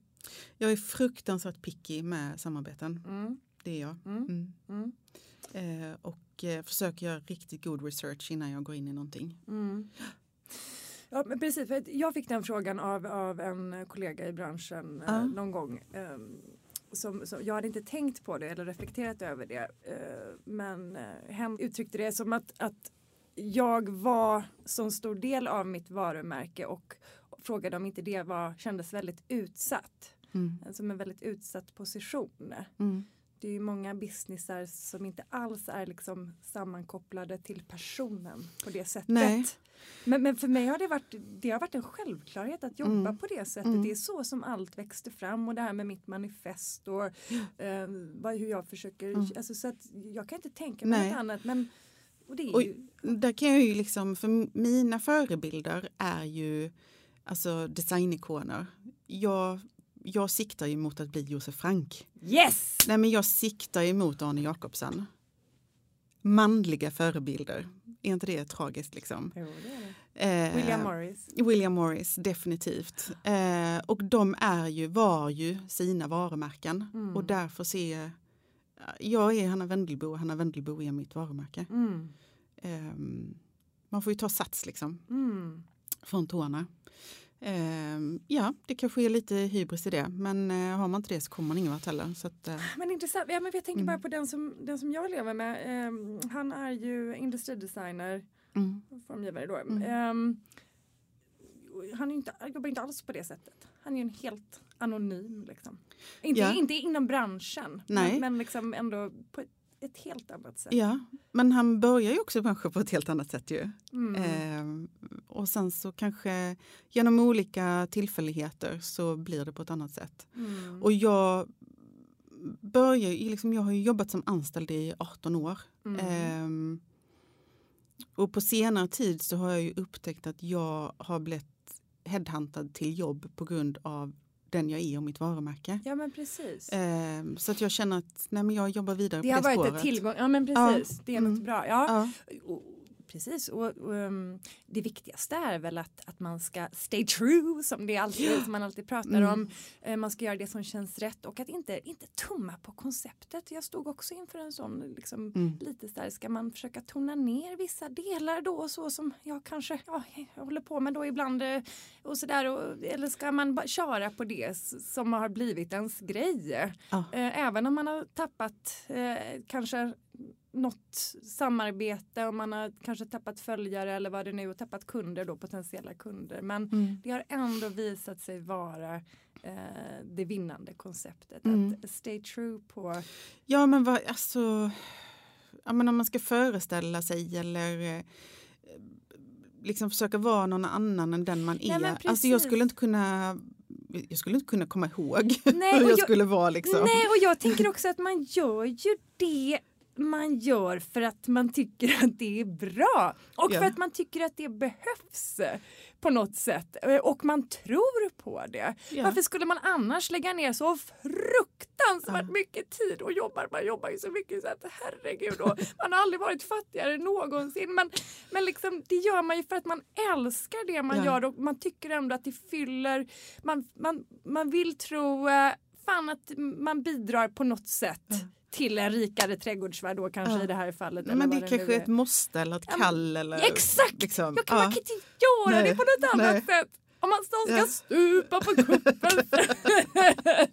Jag är fruktansvärt picky med samarbeten. Mm. Det är jag. Mm. Mm. Mm. Eh, och eh, försöker göra riktigt god research innan jag går in i någonting. Ja, men precis. För jag fick den frågan av, av en kollega i branschen eh, Ja. någon gång. ehm, som, som, jag hade inte tänkt på det eller reflekterat över det. eh, men eh, hen uttryckte det som att, att jag var så stor del av mitt varumärke och frågade om inte det var, kändes väldigt utsatt. Mm. Som en väldigt utsatt position. Mm. Det är ju många businessar som inte alls är liksom sammankopplade till personen på det sättet. Nej. Men, men för mig har det varit, det har varit en självklarhet att jobba Mm. på det sättet. Mm. Det är så som allt växte fram och det här med mitt manifest och eh, vad, hur jag försöker. Mm. Alltså, så att jag kan inte tänka mig Nej. något annat. Men, och det är Och ju, Där kan jag ju liksom, för mina förebilder är ju alltså designikoner. Jag, jag siktar ju mot att bli Josef Frank. yes! Nej men jag siktar ju mot Arne Jacobsen. Manliga förebilder. Är inte det tragiskt liksom? Jo, det är det. Eh, William Morris. William Morris, definitivt. Eh, och de är ju, var ju sina varumärken. Mm. Och därför ser jag, jag är Hanna Wendelbo och Hanna Wendelbo är mitt varumärke. Mm. Ehm, man får ju ta sats liksom Mm. från tårna. Ehm, ja, det kanske är lite hybris i det, men eh, har man inte det så kommer man ingen vart heller. Så att, eh, Men intressant. Ja, men jag tänker Mm. bara på den som, den som jag lever med. Ehm, han är ju industridesigner, mm, formgivare då. Mm. Ehm, han är inte, jobbar inte alls på det sättet. Han är ju en helt anonym. Liksom. Inte, Ja. inte inom branschen, Nej. men, men liksom ändå på ett, ett helt annat sätt. ja, men han börjar ju också kanske på ett helt annat sätt ju. Mm. Ehm, och sen så kanske genom olika tillfälligheter så blir det på ett annat sätt. Mm. Och jag börjar ju liksom, jag har jobbat som anställd i 18 år. Mm. Ehm, och på senare tid så har jag ju upptäckt att jag har blivit headhuntad till jobb på grund av den jag är och mitt varumärke. Ja men precis. Ehm, så att jag känner att nej, men jag jobbar vidare det på har det varit spåret. ett tillgång. Ja men precis. Det är Mm. något bra. Ja. Ja, Och, precis. Och, och, um, det viktigaste är väl att, att man ska stay true som, det alltid, som man alltid pratar Mm. om. Eh, man ska göra det som känns rätt och att inte, inte tumma på konceptet. Jag stod också inför en sån liksom, Mm. lite där, ska man försöka tona ner vissa delar då så som jag kanske ja, jag håller på med då ibland eh, och sådär och, eller ska man bara köra på det som har blivit ens grej? Ja. Eh, även om man har tappat eh, kanske något samarbete och man har kanske tappat följare eller vad det nu och tappat kunder då potentiella kunder men Mm. det har ändå visat sig vara eh, det vinnande konceptet Mm. att stay true på ja men vad, alltså, ja, men om man ska föreställa sig eller eh, liksom försöka vara någon annan än den man Nej, är. alltså jag skulle inte kunna jag skulle inte kunna komma ihåg Nej, hur jag, jag- skulle vara. Liksom. Nej, och jag tänker också att man gör ju det man gör för att man tycker att det är bra och Ja. för att man tycker att det behövs på något sätt Eh, och man tror på det. Ja. Varför skulle man annars lägga ner så fruktansvärt mycket tid och jobbar? Man jobbar ju så mycket så att herregud, och man har aldrig varit fattigare någonsin. Men, men liksom, det gör man ju för att man älskar det man Ja. gör och man tycker ändå att det fyller, man, man, man vill tro eh, fan att man bidrar på något sätt till en rikare trädgårdsvärld då kanske Ja. i det här fallet. Men vad det kanske är ett måste eller ett Ja, men- kall. Eller, Exakt! Liksom. Jag kan, ja. Man kan inte göra Nej, det på något annat nej. sätt. Om man ska Ja. stupa på kuppen.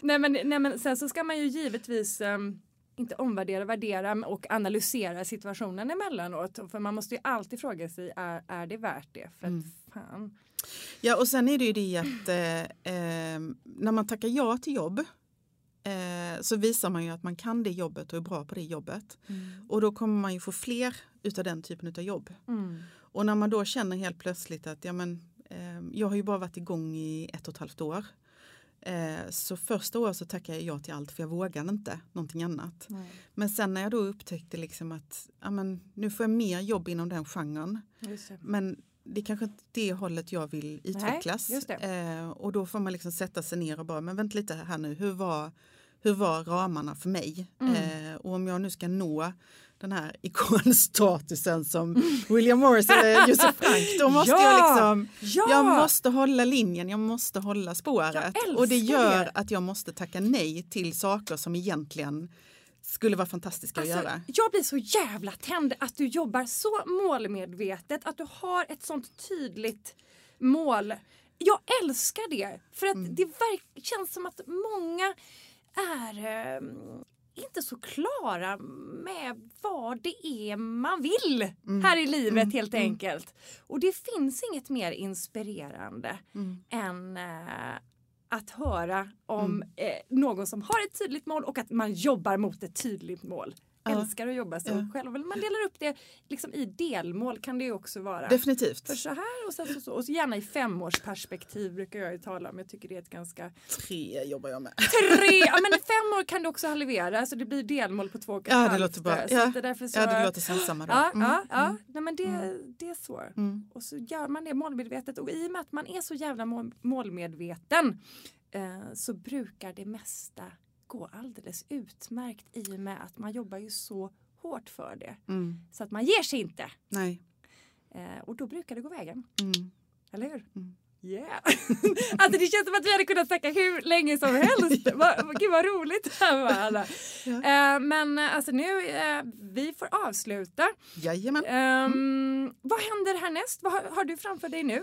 nej, men, nej men sen så ska man ju givetvis ehm, inte omvärdera, värdera och analysera situationen emellanåt. För man måste ju alltid fråga sig, är, är det värt det? För Mm. fan. Ja, och sen är det ju det att eh, eh, när man tackar ja till jobb eh, så visar man ju att man kan det jobbet och är bra på det jobbet. Och då kommer man ju få fler utav den typen av jobb. Mm. Och när man då känner helt plötsligt att ja, men, eh, jag har ju bara varit igång i ett och ett halvt år. Eh, så första året så tackade jag ja till allt för jag vågade inte någonting annat. Men sen när jag då upptäckte liksom att ja, men, nu får jag mer jobb inom den genren. Men det är kanske inte det hållet jag vill utvecklas. det. Eh, och då får man liksom sätta sig ner och bara, men vänta lite här nu, hur var, hur var ramarna för mig? Mm. Eh, och om jag nu ska nå den här ikonstatusen som William Morris eller Josef Frank, då måste Ja! jag liksom, Ja! jag måste hålla linjen, jag måste hålla spåret. Och det gör det. att jag måste tacka nej till saker som egentligen skulle vara fantastiska Alltså, att göra. jag blir så jävla tänd att du jobbar så målmedvetet, att du har ett sånt tydligt mål. Jag älskar det, för att Mm. det verk- känns som att många är eh, inte så klara med vad det är man vill Mm. här i livet helt enkelt. Och det finns inget mer inspirerande Mm. än eh, att höra om Mm. eh, någon som har ett tydligt mål och att man jobbar mot ett tydligt mål. Ja. Älskar att jobba så Ja. själv. Man delar upp det liksom i delmål kan det ju också vara. Definitivt. För så här och sen så, så. Och så gärna i femårsperspektiv brukar jag ju tala om. Jag tycker det är ett ganska... Tre jobbar jag med. Tre! Ja men fem år kan du också halvera så det blir delmål på två och ett Ja, det halvt. låter bra. Så Ja. det är därför så... Ja, det låter som samma då. Ja, Mm. ja, ja. Mm. Nej, men det, det är så. Mm. Och så gör man det målmedvetet och i och med att man är så jävla mål, målmedveten eh, så brukar det mesta gå alldeles utmärkt i och med att man jobbar ju så hårt för det. Mm. Så att man ger sig inte. Nej. Eh, och då brukar det gå vägen. Mm. Eller hur? Mm. Yeah! alltså det känns som att vi hade kunnat snacka hur länge som helst. Va, gud vad roligt det här var Anna. Ja. Eh, men eh, alltså nu, eh, vi får avsluta. Jajamän. Ehm, Vad händer härnäst? Vad har, har du framför dig nu?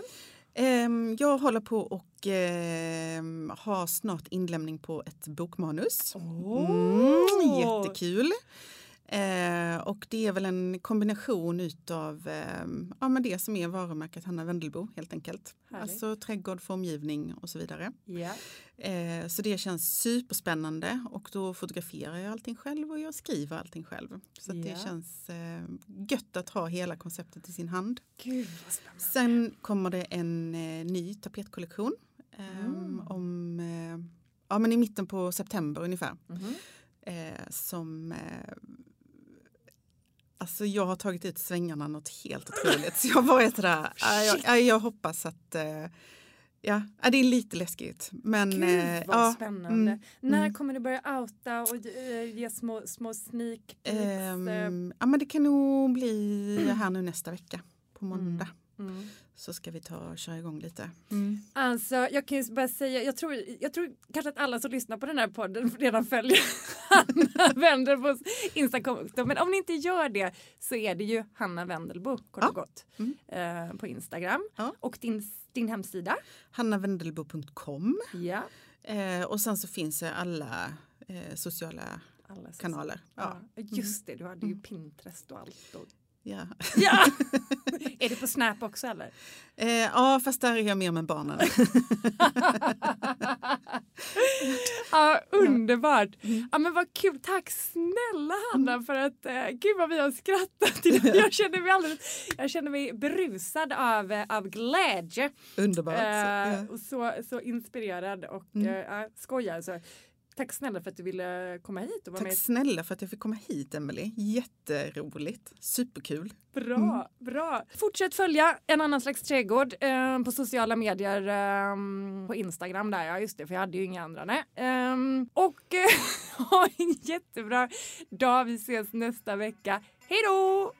Ehm, jag håller på och ehm, har snart inlämning på ett bokmanus. Mm, jättekul. Eh, och det är väl en kombination utav ehm, ja, men det som är varumärket Hanna Wendelbo helt enkelt. Härligt. Alltså trädgård, formgivning och så vidare. Ja. Eh, så det känns superspännande och då fotograferar jag allting själv och jag skriver allting själv. Så Ja. det känns eh, gött att ha hela konceptet i sin hand. Gud. Sen kommer det en eh, ny tapetkollektion ehm, Mm. om, eh, ja, men i mitten på september ungefär. Eh, som eh, Alltså jag har tagit ut svängarna något helt otroligt. Så jag är sådär, ja, jag, ja, jag hoppas att eh, Ja, det är lite läskigt. Men, Gud vad ja, spännande. mm, När mm. kommer du börja outa och ge små, små sneak peeks? ehm, eh, ja, men det kan nog bli här nu nästa vecka på måndag. mm. Så ska vi ta och köra igång lite. Alltså jag kan ju bara säga, jag tror, jag tror kanske att alla som lyssnar på den här podden redan följer Hanna Wendelbos Instagram. Men om ni inte gör det så är det ju Hanna Wendelbo kort och Ja. gott Mm. eh, på Instagram. Ja. Och din, din hemsida. Hannavendelbo.com Ja. eh, och sen så finns det alla eh, sociala Alla kanaler. Ja. Ja. Just det, du hade ju Pinterest och allt. Och Ja. Ja! är det på Snap också eller? Eh, ja, fast där är jag mer med barnen. ja, underbart! Ja, men vad kul. Tack snälla Hanna för att eh, gud vad vi har skrattat idag. Jag känner mig alldeles, jag känner mig berusad av, eh, av glädje. Underbart. Eh, och så, så inspirerad och Mm. eh, ja, skojar. Så, tack snälla för att du ville komma hit och vara Tack med. snälla för att jag fick komma hit, Emelie. Jätteroligt. Superkul. Bra, Mm. bra. Fortsätt följa en annan slags trädgård eh, på sociala medier. Eh, på Instagram där, ja just det, för jag hade ju inga andra. Nej. Eh, och ha en jättebra dag. Vi ses nästa vecka. Hej då!